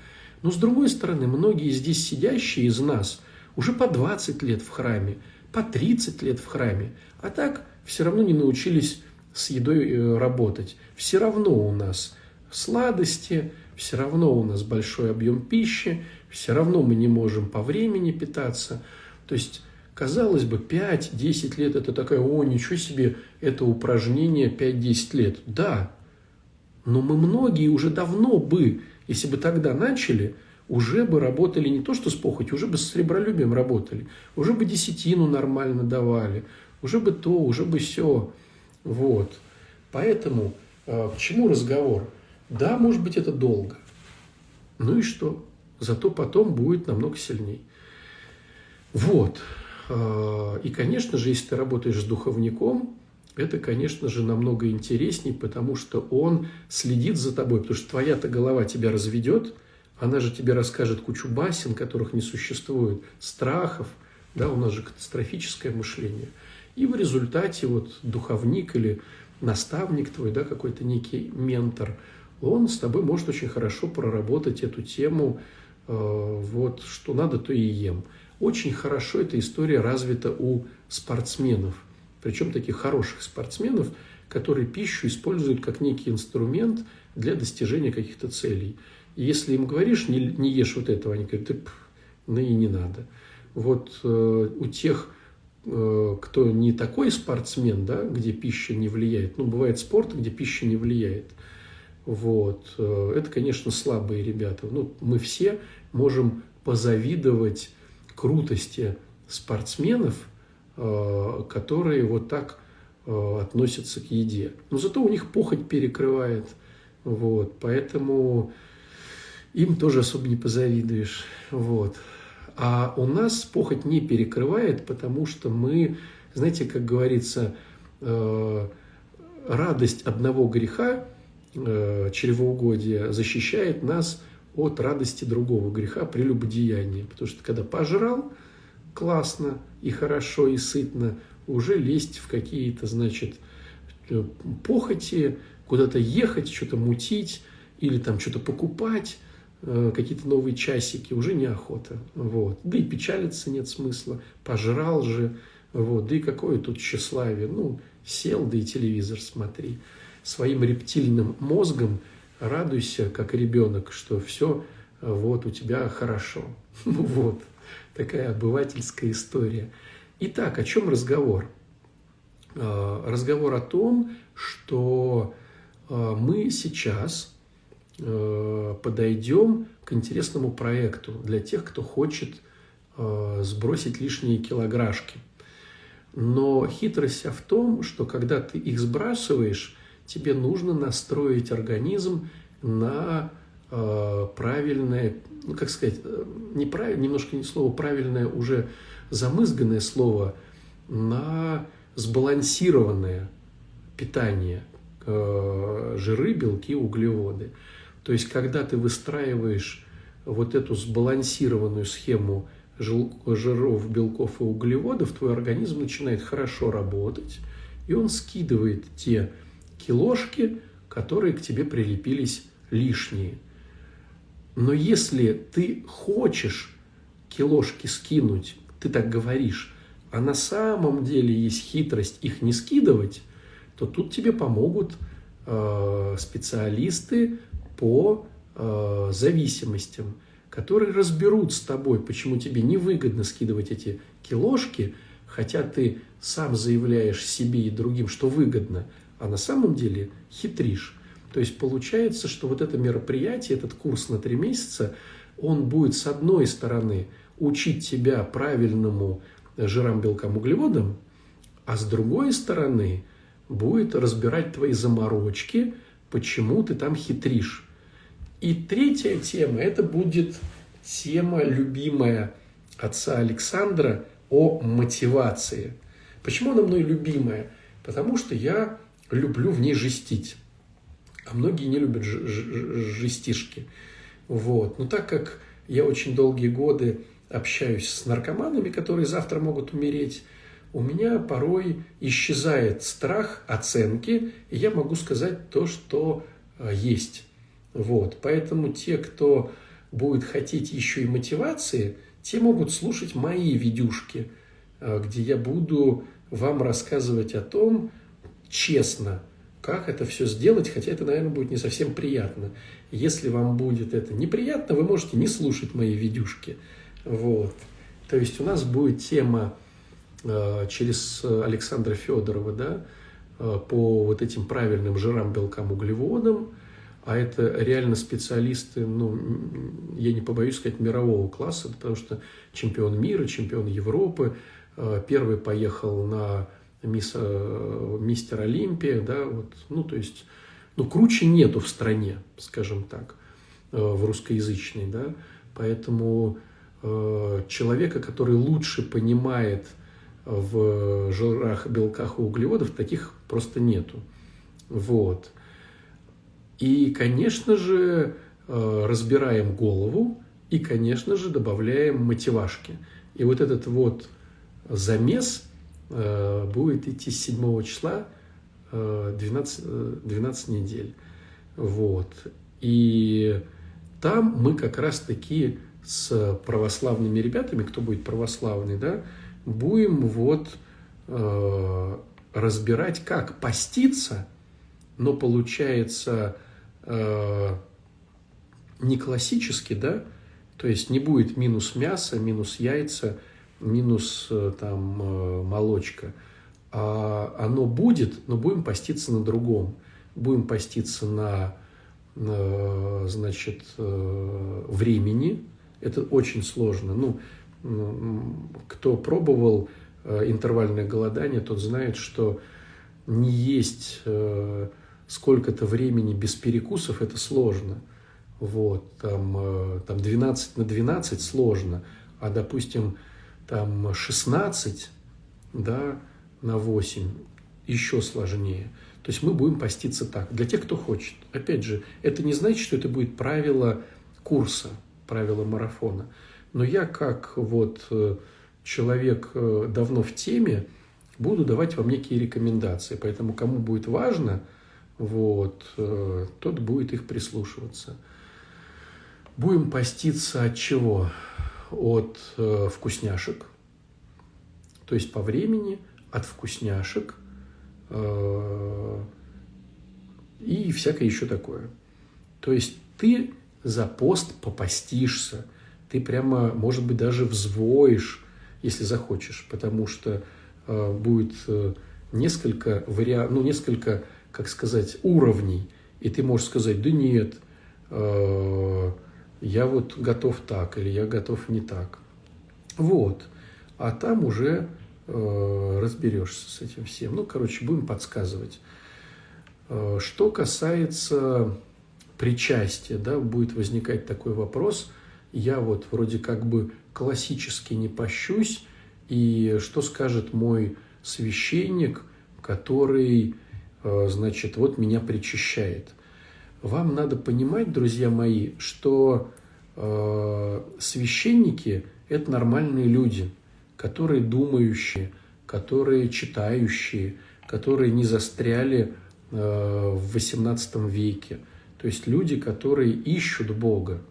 Но, с другой стороны, многие здесь сидящие из нас уже по 20 лет в храме, по 30 лет в храме, а так все равно не научились с едой э, работать. Все равно у нас сладости, все равно у нас большой объем пищи, все равно мы не можем по времени питаться. То есть Казалось бы, 5-10 лет – это такая, о, ничего себе, это упражнение 5-10 лет. Да, но мы многие уже давно бы, если бы тогда начали, уже бы работали не то что с похотью, уже бы с сребролюбием работали, уже бы десятину нормально давали, уже бы то, уже бы все. Вот. Поэтому э, к чему разговор? Да, может быть, это долго. Ну и что? Зато потом будет намного сильней. Вот. А, и, конечно же, если ты работаешь с духовником, это, конечно же, намного интереснее, потому что он следит за тобой, потому что твоя-то голова тебя разведет, она же тебе расскажет кучу басен, которых не существует, страхов, да, у нас же катастрофическое мышление. И в результате вот духовник или наставник твой, да, какой-то некий ментор, он с тобой может очень хорошо проработать эту тему, э, вот, что надо, то и ем. Очень хорошо эта история развита у спортсменов, причем таких хороших спортсменов, которые пищу используют как некий инструмент для достижения каких-то целей. И если им говоришь, не, не ешь вот этого, они говорят, да, ну и не надо. Вот э, у тех, э, кто не такой спортсмен, да, где пища не влияет, ну, бывает спорт, где пища не влияет, вот, э, это, конечно, слабые ребята. Ну, мы все можем позавидовать крутости спортсменов, э, которые вот так э, относятся к еде. Но зато у них похоть перекрывает. Вот, поэтому им тоже особо не позавидуешь. Вот. А у нас похоть не перекрывает, потому что мы, знаете, как говорится, э, радость одного греха, чревоугодия, защищает нас от радости другого греха прелюбодеяния. Потому что когда пожрал, классно и хорошо и сытно, уже лезть в какие-то, значит, э, похоти, куда-то ехать, что-то мутить или там что-то покупать, э, какие-то новые часики, уже неохота. Вот. Да и печалиться нет смысла. Пожрал же. Вот. Да и какое тут тщеславие. Ну, сел, да и телевизор смотри. Своим рептильным мозгом – радуйся, как ребенок, что все вот у тебя хорошо. *laughs* Ну вот, такая обывательская история. Итак, о чем разговор? А, разговор о том, что а, мы сейчас подойдем к интересному проекту для тех, кто хочет сбросить лишние килограммки. Но хитрость в том, что когда ты их сбрасываешь, тебе нужно настроить организм на э, правильное, ну как сказать, э, неправильное, немножко не слово правильное, уже замызганное слово, на сбалансированное питание, э, жиры, белки, углеводы. То есть, когда ты выстраиваешь вот эту сбалансированную схему жиров, белков и углеводов, твой организм начинает хорошо работать, и он скидывает те киложки, которые к тебе прилепились лишние. Но если ты хочешь киложки скинуть, ты так говоришь, а на самом деле есть хитрость их не скидывать, то тут тебе помогут э, специалисты по э, зависимостям, которые разберут с тобой, почему тебе невыгодно скидывать эти киложки, хотя ты сам заявляешь себе и другим, что выгодно, а на самом деле хитришь. То есть получается, что вот это мероприятие, этот курс на три месяца, он будет с одной стороны учить тебя правильному жирам, белкам, углеводам, а с другой стороны будет разбирать твои заморочки, почему ты там хитришь. И третья тема, это будет тема любимая отца Александра о мотивации. Почему она мной любимая? Потому что я люблю в ней жестить. А многие не любят жестишки. Вот. Но так как я очень долгие годы общаюсь с наркоманами, которые завтра могут умереть, у меня порой исчезает страх оценки, и я могу сказать то, что э, есть. Вот. Поэтому те, кто будет хотеть еще и мотивации, те могут слушать мои видюшки, э, где я буду вам рассказывать о том, честно, как это все сделать, хотя это, наверное, будет не совсем приятно. Если вам будет это неприятно, вы можете не слушать мои видюшки. Вот. То есть у нас будет тема э, через Александра Федорова, да, э, по вот этим правильным жирам, белкам, углеводам, а это реально специалисты, ну, я не побоюсь сказать, мирового класса, потому что чемпион мира, чемпион Европы, э, первый поехал на мисс, э, мистер Олимпия, да, вот, ну, то есть, ну, круче нету в стране, скажем так, э, в русскоязычной, да, поэтому человека, который лучше понимает в жирах, белках и углеводах, таких просто нету. Вот. И, конечно же, э, разбираем голову и, конечно же, добавляем мотивашки. И вот этот вот замес э, будет идти с 7 числа 12, э, 12 недель. Вот. И там мы как раз-таки с православными ребятами, кто будет православный, да, будем вот э, разбирать, как поститься, но получается э, не классически, да, то есть не будет минус мясо, минус яйца, минус э, там э, молочка, а оно будет, но будем поститься на другом. Будем поститься на, на значит, э, времени. Это очень сложно. Ну, кто пробовал интервальное голодание, тот знает, что не есть сколько-то времени без перекусов, это сложно. Вот, там, там 12 на 12 сложно, а, допустим, там 16 да, на 8 еще сложнее. То есть мы будем поститься так, для тех, кто хочет. Опять же, это не значит, что это будет правило курса, правило марафона. Но я как вот э, человек э, давно в теме, буду давать вам некие рекомендации. Поэтому кому будет важно – вот, э, тот будет их прислушиваться. Будем поститься от чего? От э, вкусняшек, то есть по времени, от вкусняшек э, и всякое еще такое. То есть ты за пост попастишься, ты прямо, может быть, даже взвоишь, если захочешь, потому что э, будет э, несколько вариантов, ну, несколько как сказать, уровней. И ты можешь сказать, да нет, э, я вот готов так, или я готов не так. Вот. А там уже э, разберешься с этим всем. Ну, короче, будем подсказывать. Э, что касается причастия, да, будет возникать такой вопрос. Я вот вроде как бы классически не пощусь, и что скажет мой священник, который Э, значит, вот меня причащает. Вам надо понимать, друзья мои, что э, священники – это нормальные люди, которые думающие, которые читающие, которые не застряли э, в XVIII веке. То есть люди, которые ищут Бога.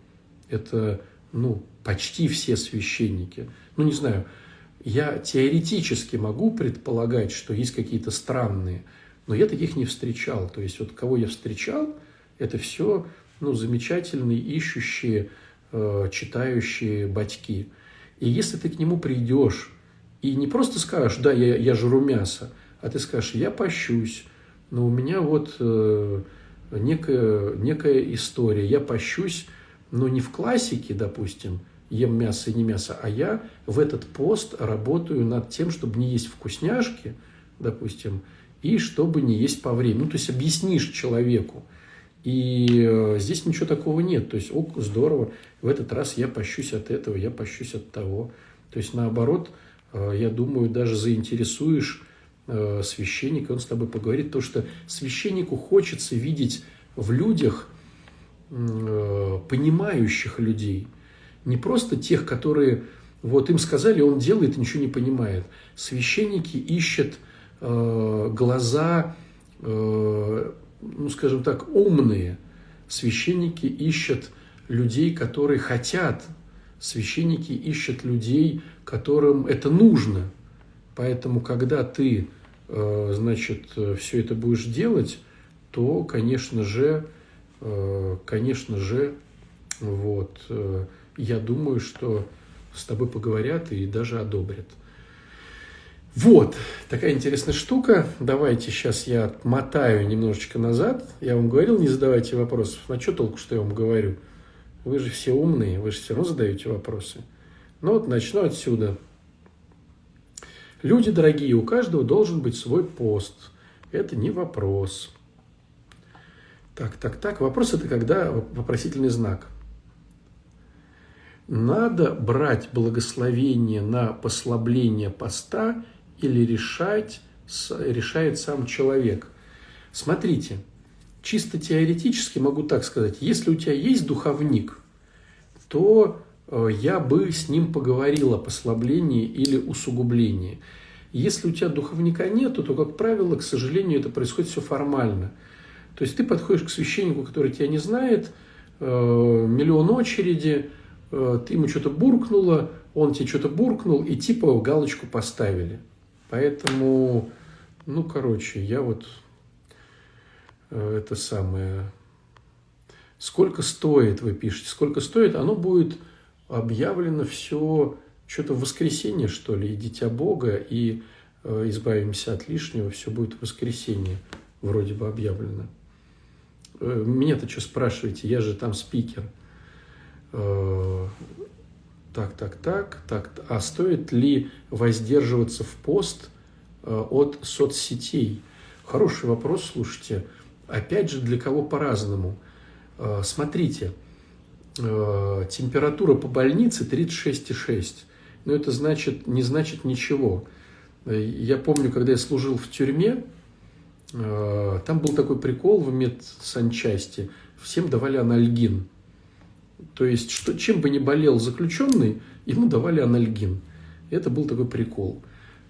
Это ну, почти все священники. Ну, не знаю, я теоретически могу предполагать, что есть какие-то странные – но я таких не встречал. То есть вот кого я встречал, это все ну, замечательные, ищущие, э, читающие батьки. И если ты к нему придешь и не просто скажешь, да, я, я жру мясо, а ты скажешь, я пощусь, но у меня вот э, некая, некая история, я пощусь, но не в классике, допустим, ем мясо и не мясо, а я в этот пост работаю над тем, чтобы не есть вкусняшки, допустим, и чтобы не есть по времени. Ну, то есть объяснишь человеку. И э, здесь ничего такого нет. То есть, ок, здорово, в этот раз я пощусь от этого, я пощусь от того. То есть, наоборот, э, я думаю, даже заинтересуешь э, священника, он с тобой поговорит, то что священнику хочется видеть в людях понимающих людей, не просто тех, которые вот им сказали, он делает ничего не понимает. Священники ищут глаза, ну, скажем так, умные. Священники ищут людей, которые хотят. Священники ищут людей, которым это нужно. Поэтому, когда ты, э, значит, все это будешь делать, то, конечно же, э, конечно же, вот, э, я думаю, что с тобой поговорят и даже одобрят. Вот, такая интересная штука. Давайте сейчас я отмотаю немножечко назад. Я вам говорил, не задавайте вопросов. На что толку, что я вам говорю? Вы же все умные, вы же все равно задаете вопросы. Ну вот начну отсюда. Люди дорогие, у каждого должен быть свой пост. Это не вопрос. Так, так, так. Вопрос это когда вопросительный знак – надо брать благословение на послабление поста или решать, решает сам человек. Смотрите, чисто теоретически могу так сказать, если у тебя есть духовник, то э, я бы с ним поговорил о послаблении или усугублении. Если у тебя духовника нету, то, как правило, к сожалению, это происходит все формально. То есть ты подходишь к священнику, который тебя не знает, э, миллион очереди, Э, ты ему что-то буркнуло, он тебе что-то буркнул, и типа галочку поставили. Поэтому, ну, короче, я вот э, это самое... Сколько стоит, вы пишете, сколько стоит, оно будет объявлено все что-то в воскресенье, что ли, и Дитя Бога, и э, избавимся от лишнего, все будет в воскресенье, вроде бы объявлено. Э, меня-то что спрашиваете, я же там спикер – Э, так, так, так, так. А стоит ли воздерживаться в пост э, от соцсетей? Хороший вопрос, слушайте. Опять же, для кого по-разному. Э, смотрите, температура по больнице 36,6. Но это значит, не значит ничего. Я помню, когда я служил в тюрьме, там был такой прикол в медсанчасти. Всем давали анальгин. То есть, что, чем бы ни болел заключенный, ему давали анальгин. Это был такой прикол.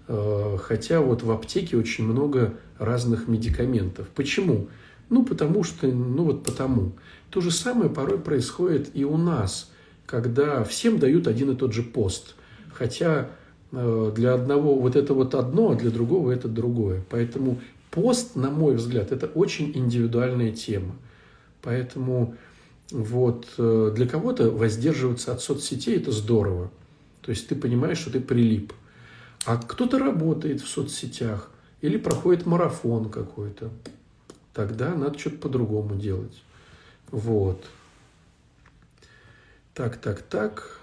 Э, хотя вот в аптеке очень много разных медикаментов. Почему? Ну, потому что, ну вот потому. То же самое порой происходит и у нас, когда всем дают один и тот же пост. Хотя э, для одного вот это вот одно, а для другого это другое. Поэтому пост, на мой взгляд, это очень индивидуальная тема. Поэтому вот. Э, для кого-то воздерживаться от соцсетей – это здорово. То есть ты понимаешь, что ты прилип. А кто-то работает в соцсетях или проходит марафон какой-то. Тогда надо что-то по-другому делать. Вот. Так, так, так.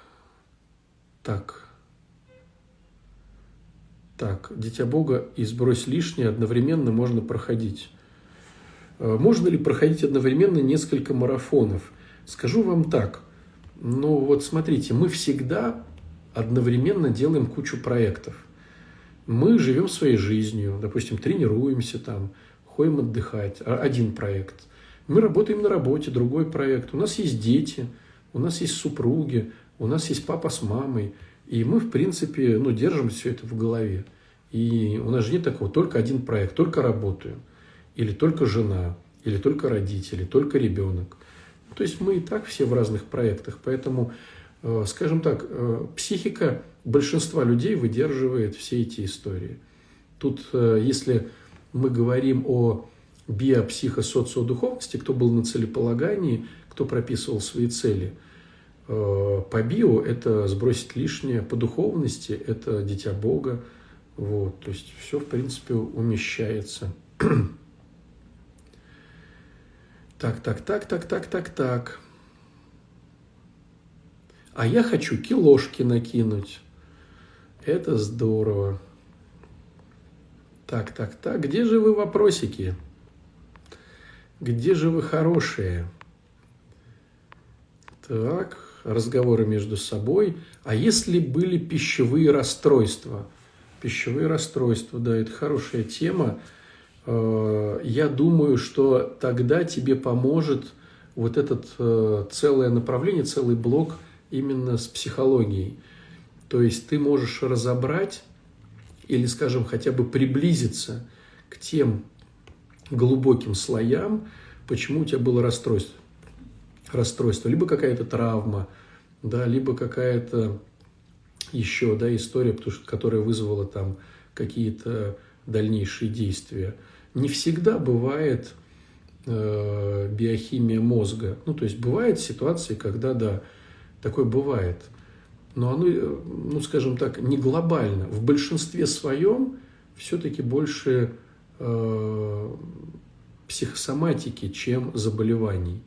Так. Так, Дитя Бога и сбрось лишнее одновременно можно проходить. Э, можно ли проходить одновременно несколько марафонов? Скажу вам так, ну вот смотрите, мы всегда одновременно делаем кучу проектов. Мы живем своей жизнью, допустим, тренируемся там, ходим отдыхать, а, один проект. Мы работаем на работе, другой проект. У нас есть дети, у нас есть супруги, у нас есть папа с мамой. И мы, в принципе, ну, держим все это в голове. И у нас же нет такого, только один проект, только работаю. Или только жена, или только родители, только ребенок. То есть мы и так все в разных проектах, поэтому, э, скажем так, э, психика большинства людей выдерживает все эти истории. Тут, э, если мы говорим о биопсихосоциодуховности, кто был на целеполагании, кто прописывал свои цели. По био – это сбросить лишнее, по духовности – это дитя Бога. Вот, то есть все, в принципе, умещается. Так, так, так, так, так, так, так. А я хочу килошки накинуть. Это здорово. Так, так, так. Где же вы вопросики? Где же вы хорошие? Так, разговоры между собой. А если были пищевые расстройства? Пищевые расстройства, да, это хорошая тема. Э, я думаю, что тогда тебе поможет вот этот э, целое направление, целый блок именно с психологией. То есть ты можешь разобрать или, скажем, хотя бы приблизиться к тем глубоким слоям, почему у тебя было расстройство. Расстройство, либо какая-то травма, да, либо какая-то еще да, история, потому что, которая вызвала там какие-то дальнейшие действия. Не всегда бывает э, биохимия мозга. Ну, то есть бывают ситуации, когда, да, такое бывает. Но оно, э, ну, скажем так, не глобально. В большинстве своем все-таки больше э, психосоматики, чем заболеваний.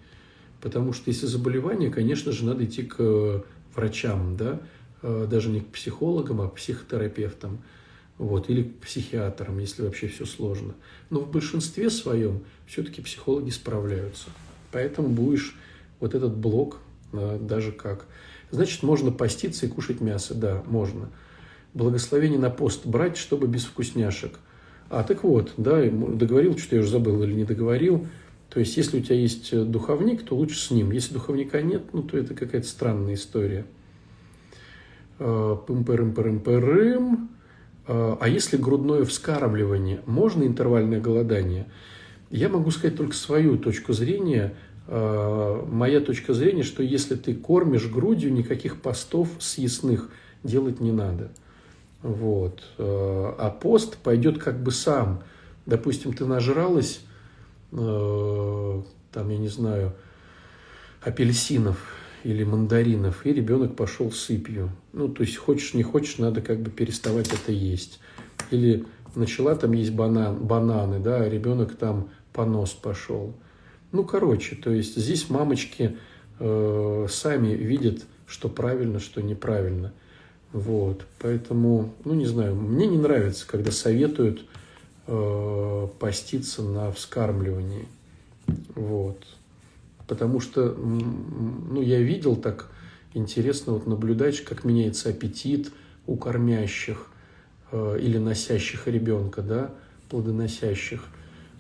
Потому что если заболевание, конечно же, надо идти к врачам, да, э, даже не к психологам, а к психотерапевтам, вот, или к психиатрам, если вообще все сложно. Но в большинстве своем все-таки психологи справляются. Поэтому будешь вот этот блок э, даже как. Значит, можно поститься и кушать мясо, да, можно. Благословение на пост брать, чтобы без вкусняшек – а, так вот, да, договорил, что я уже забыл или не договорил. То есть, если у тебя есть э, духовник, то лучше с ним. Если духовника нет, ну, то это какая-то странная история. А, пым-пырым-пырым-пырым. А, а если грудное вскармливание, можно интервальное голодание? Я могу сказать только свою точку зрения. А, моя точка зрения, что если ты кормишь грудью, никаких постов съестных делать не надо. Вот. Э, а пост пойдет как бы сам. Допустим, ты нажралась, э, там, я не знаю, апельсинов или мандаринов, и ребенок пошел сыпью. Ну, то есть, хочешь, не хочешь, надо как бы переставать это есть. Или начала там есть банан, бананы, да, а ребенок там понос пошел. Ну, короче, то есть здесь мамочки э, сами видят, что правильно, что неправильно – вот, поэтому, ну не знаю, мне не нравится, когда советуют э, поститься на вскармливании. Вот. Потому что, ну, я видел так интересно вот наблюдать, как меняется аппетит у кормящих э, или носящих ребенка, да, плодоносящих,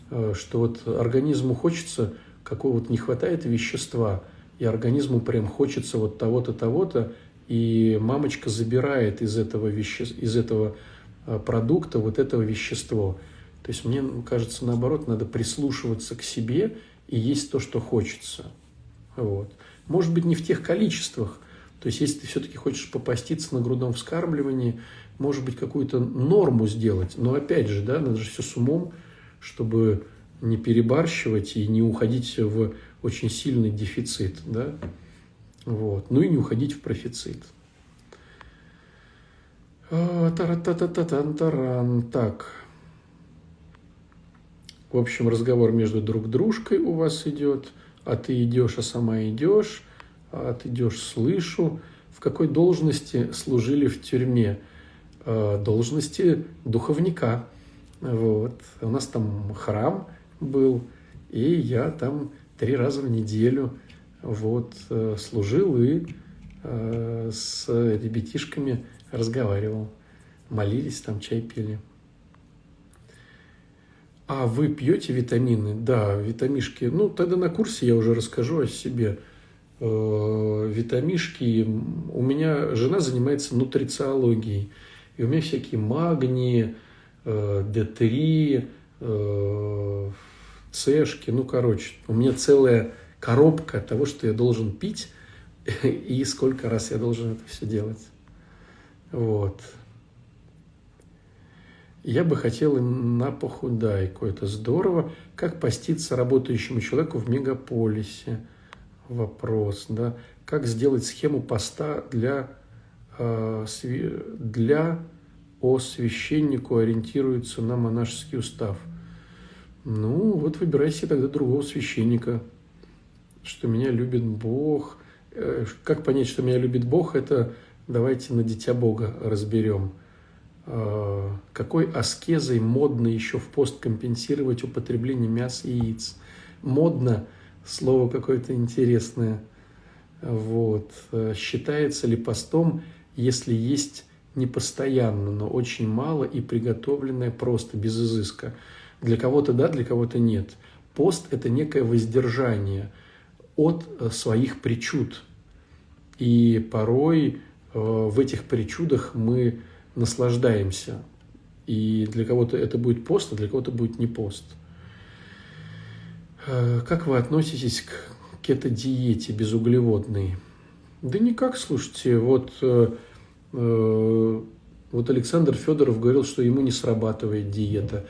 э, что вот организму хочется, какого-то не хватает вещества, и организму прям хочется вот того-то, того-то, и мамочка забирает из этого, веще... из этого а, продукта вот это вещество. То есть мне кажется, наоборот, надо прислушиваться к себе и есть то, что хочется. Вот. Может быть, не в тех количествах. То есть, если ты все-таки хочешь попаститься на грудном вскармливании, может быть, какую-то норму сделать. Но опять же, да, надо же все с умом, чтобы не перебарщивать и не уходить в очень сильный дефицит. Да? Вот. Ну и не уходить в профицит. А. Так. В общем, разговор между друг дружкой у вас идет. А ты идешь, а сама идешь. А ты идешь, слышу. В какой должности служили в тюрьме? А, должности духовника. Вот. У нас там храм был, и я там три раза в неделю – вот, э, служил и э, с ребятишками разговаривал. Молились, там чай пили. А вы пьете витамины? Да, витамишки. Ну, тогда на курсе я уже расскажу о себе. Э, витамишки. У меня жена занимается нутрициологией. И у меня всякие магнии, D3, цешки. Ну, короче, у меня целая коробка того, что я должен пить *laughs* и сколько раз я должен это все делать. Вот. Я бы хотел на похудайку. Это здорово. Как поститься работающему человеку в мегаполисе? Вопрос, да. Как сделать схему поста для, э, для о священнику ориентируется на монашеский устав? Ну, вот выбирай себе тогда другого священника – что меня любит Бог. Э, как понять, что меня любит Бог, это давайте на Дитя Бога разберем. Э, какой аскезой модно еще в пост компенсировать употребление мяса и яиц? Модно, слово какое-то интересное. Вот. Считается ли постом, если есть непостоянно, но очень мало и приготовленное просто, без изыска? Для кого-то да, для кого-то нет. Пост – это некое воздержание от э, своих причуд. И порой э, в этих причудах мы наслаждаемся. И для кого-то это будет пост, а для кого-то будет не пост. Э, как вы относитесь к кето-диете безуглеводной? Да никак, слушайте, вот, вот Александр Федоров говорил, что ему не срабатывает диета.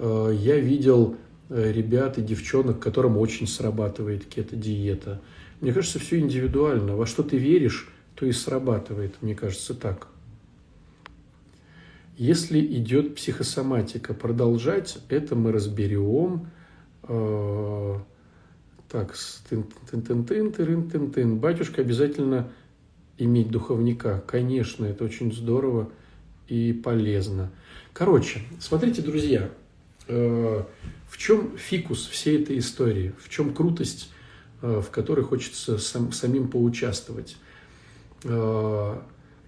Я видел Э, ребят и девчонок, которым очень срабатывает кето-диета. Мне кажется, все индивидуально. Во что ты веришь, то и срабатывает. Мне кажется, так. Если идет психосоматика, продолжать это мы разберем. Э, так, тын Батюшка обязательно иметь духовника. Конечно, это очень здорово и полезно. Короче, смотрите, друзья, э, в чем фикус всей этой истории? В чем крутость, э, в которой хочется сам, самим поучаствовать?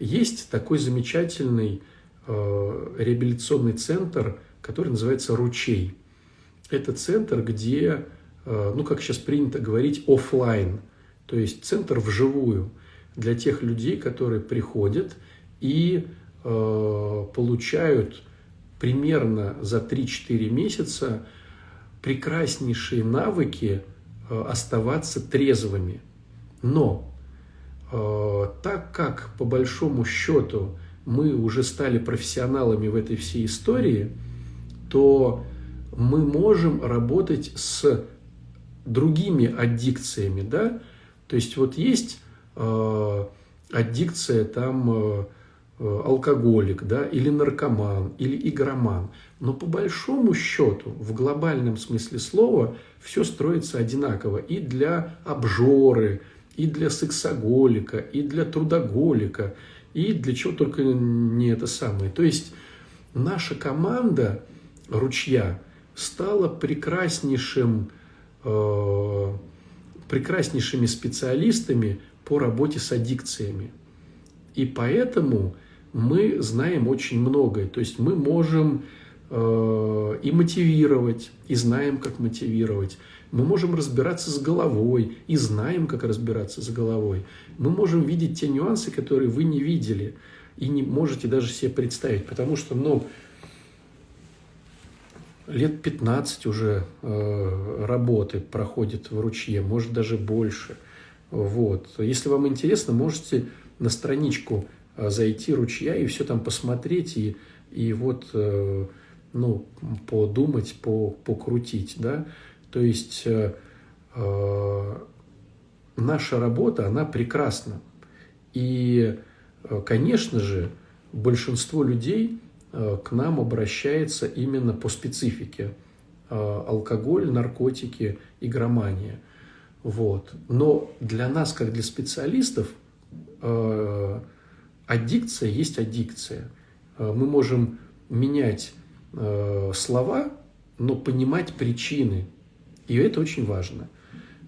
Есть такой замечательный реабилитационный центр, который называется «Ручей». Это центр, где, ну, как сейчас принято говорить, офлайн, то есть центр вживую для тех людей, которые приходят и получают примерно за 3-4 месяца прекраснейшие навыки э, оставаться трезвыми. Но э, так как по большому счету мы уже стали профессионалами в этой всей истории, то мы можем работать с другими аддикциями, да, то есть вот есть э, аддикция там э, Э, алкоголик, да, или наркоман, или игроман. Но по большому счету, в глобальном смысле слова, все строится одинаково и для обжоры, и для сексоголика, и для трудоголика, и для чего только не это самое. То есть наша команда ручья стала прекраснейшим, э, прекраснейшими специалистами по работе с аддикциями. И поэтому мы знаем очень многое. То есть мы можем э, и мотивировать, и знаем, как мотивировать. Мы можем разбираться с головой и знаем, как разбираться с головой. Мы можем видеть те нюансы, которые вы не видели и не можете даже себе представить. Потому что, ну, лет 15 уже э, работы проходит в ручье, может даже больше. Вот. Если вам интересно, можете на страничку Э, зайти ручья и все там посмотреть и, и вот э, ну, подумать, по, покрутить, да, то есть э, э, наша работа, она прекрасна. И, конечно же, большинство людей к нам обращается именно по специфике. Алкоголь, наркотики, игромания. Вот. Но для нас, как для специалистов, аддикция есть аддикция. Э, мы можем менять э, слова, но понимать причины. И это очень важно.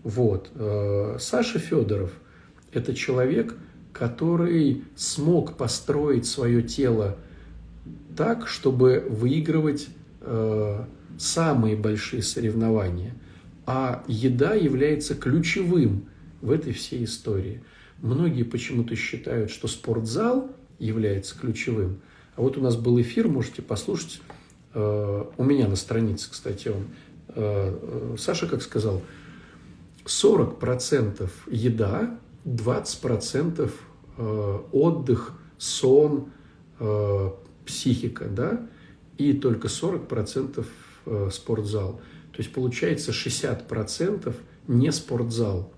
Вот. Э, Саша Федоров – это человек, который смог построить свое тело так, чтобы выигрывать самые большие соревнования. А еда является ключевым в этой всей истории – Многие почему-то считают, что спортзал является ключевым. А вот у нас был эфир, можете послушать. Э, у меня на странице, кстати, он. Э, э, Саша как сказал, 40% еда, 20% отдых, сон, психика, да, и только 40% спортзал. То есть получается 60% не спортзал.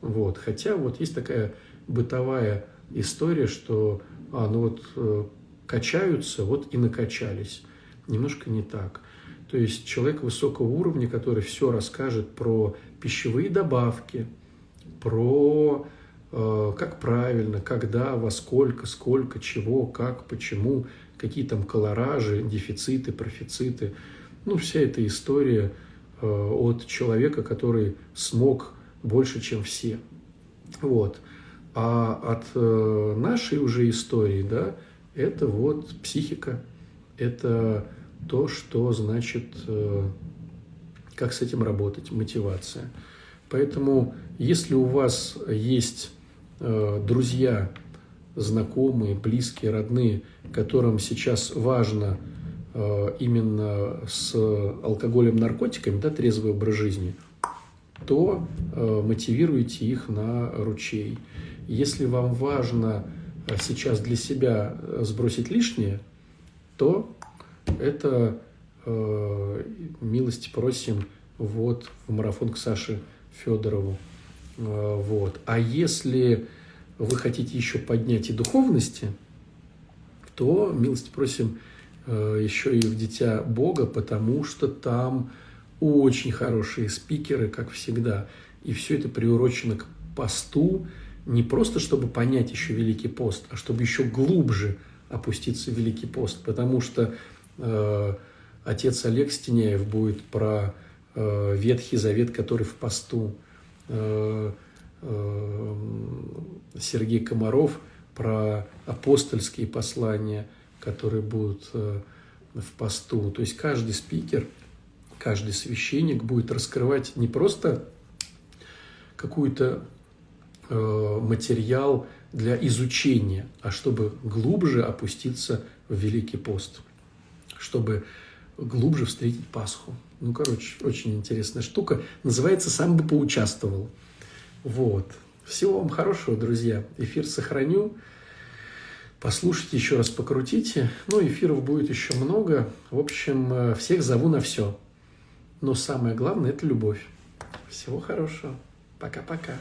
Вот. Хотя вот есть такая бытовая история, что а, ну вот э, качаются, вот и накачались. Немножко не так. То есть человек высокого уровня, который все расскажет про пищевые добавки, про э, как правильно, когда, во сколько, сколько, чего, как, почему, какие там колоражи, дефициты, профициты. Ну, вся эта история э, от человека, который смог больше, чем все. Вот. А от э, нашей уже истории, да, это вот психика, это то, что значит, э, как с этим работать, мотивация. Поэтому, если у вас есть э, друзья, знакомые, близкие, родные, которым сейчас важно э, именно с алкоголем, наркотиками, да, трезвый образ жизни, то мотивируйте их на ручей. Если вам важно сейчас для себя сбросить лишнее, то это э, милости просим вот в марафон к Саше Федорову. Э, вот. А если вы хотите еще поднять и духовности, то милости просим э, еще и в Дитя Бога, потому что там очень хорошие спикеры, как всегда. И все это приурочено к посту, не просто чтобы понять еще Великий пост, а чтобы еще глубже опуститься в Великий пост, потому что отец Олег Стеняев будет про э, Ветхий Завет, который в посту, э, э, Сергей Комаров про апостольские послания, которые будут э, в посту. То есть каждый спикер, каждый священник будет раскрывать не просто какую-то э, материал для изучения, а чтобы глубже опуститься в Великий пост, чтобы глубже встретить Пасху. Ну, короче, очень интересная штука. Называется «Сам бы поучаствовал». Вот. Всего вам хорошего, друзья. Эфир сохраню. Послушайте еще раз, покрутите. Ну, эфиров будет еще много. В общем, э, всех зову на все. Но самое главное – это любовь. Всего хорошего. Пока-пока.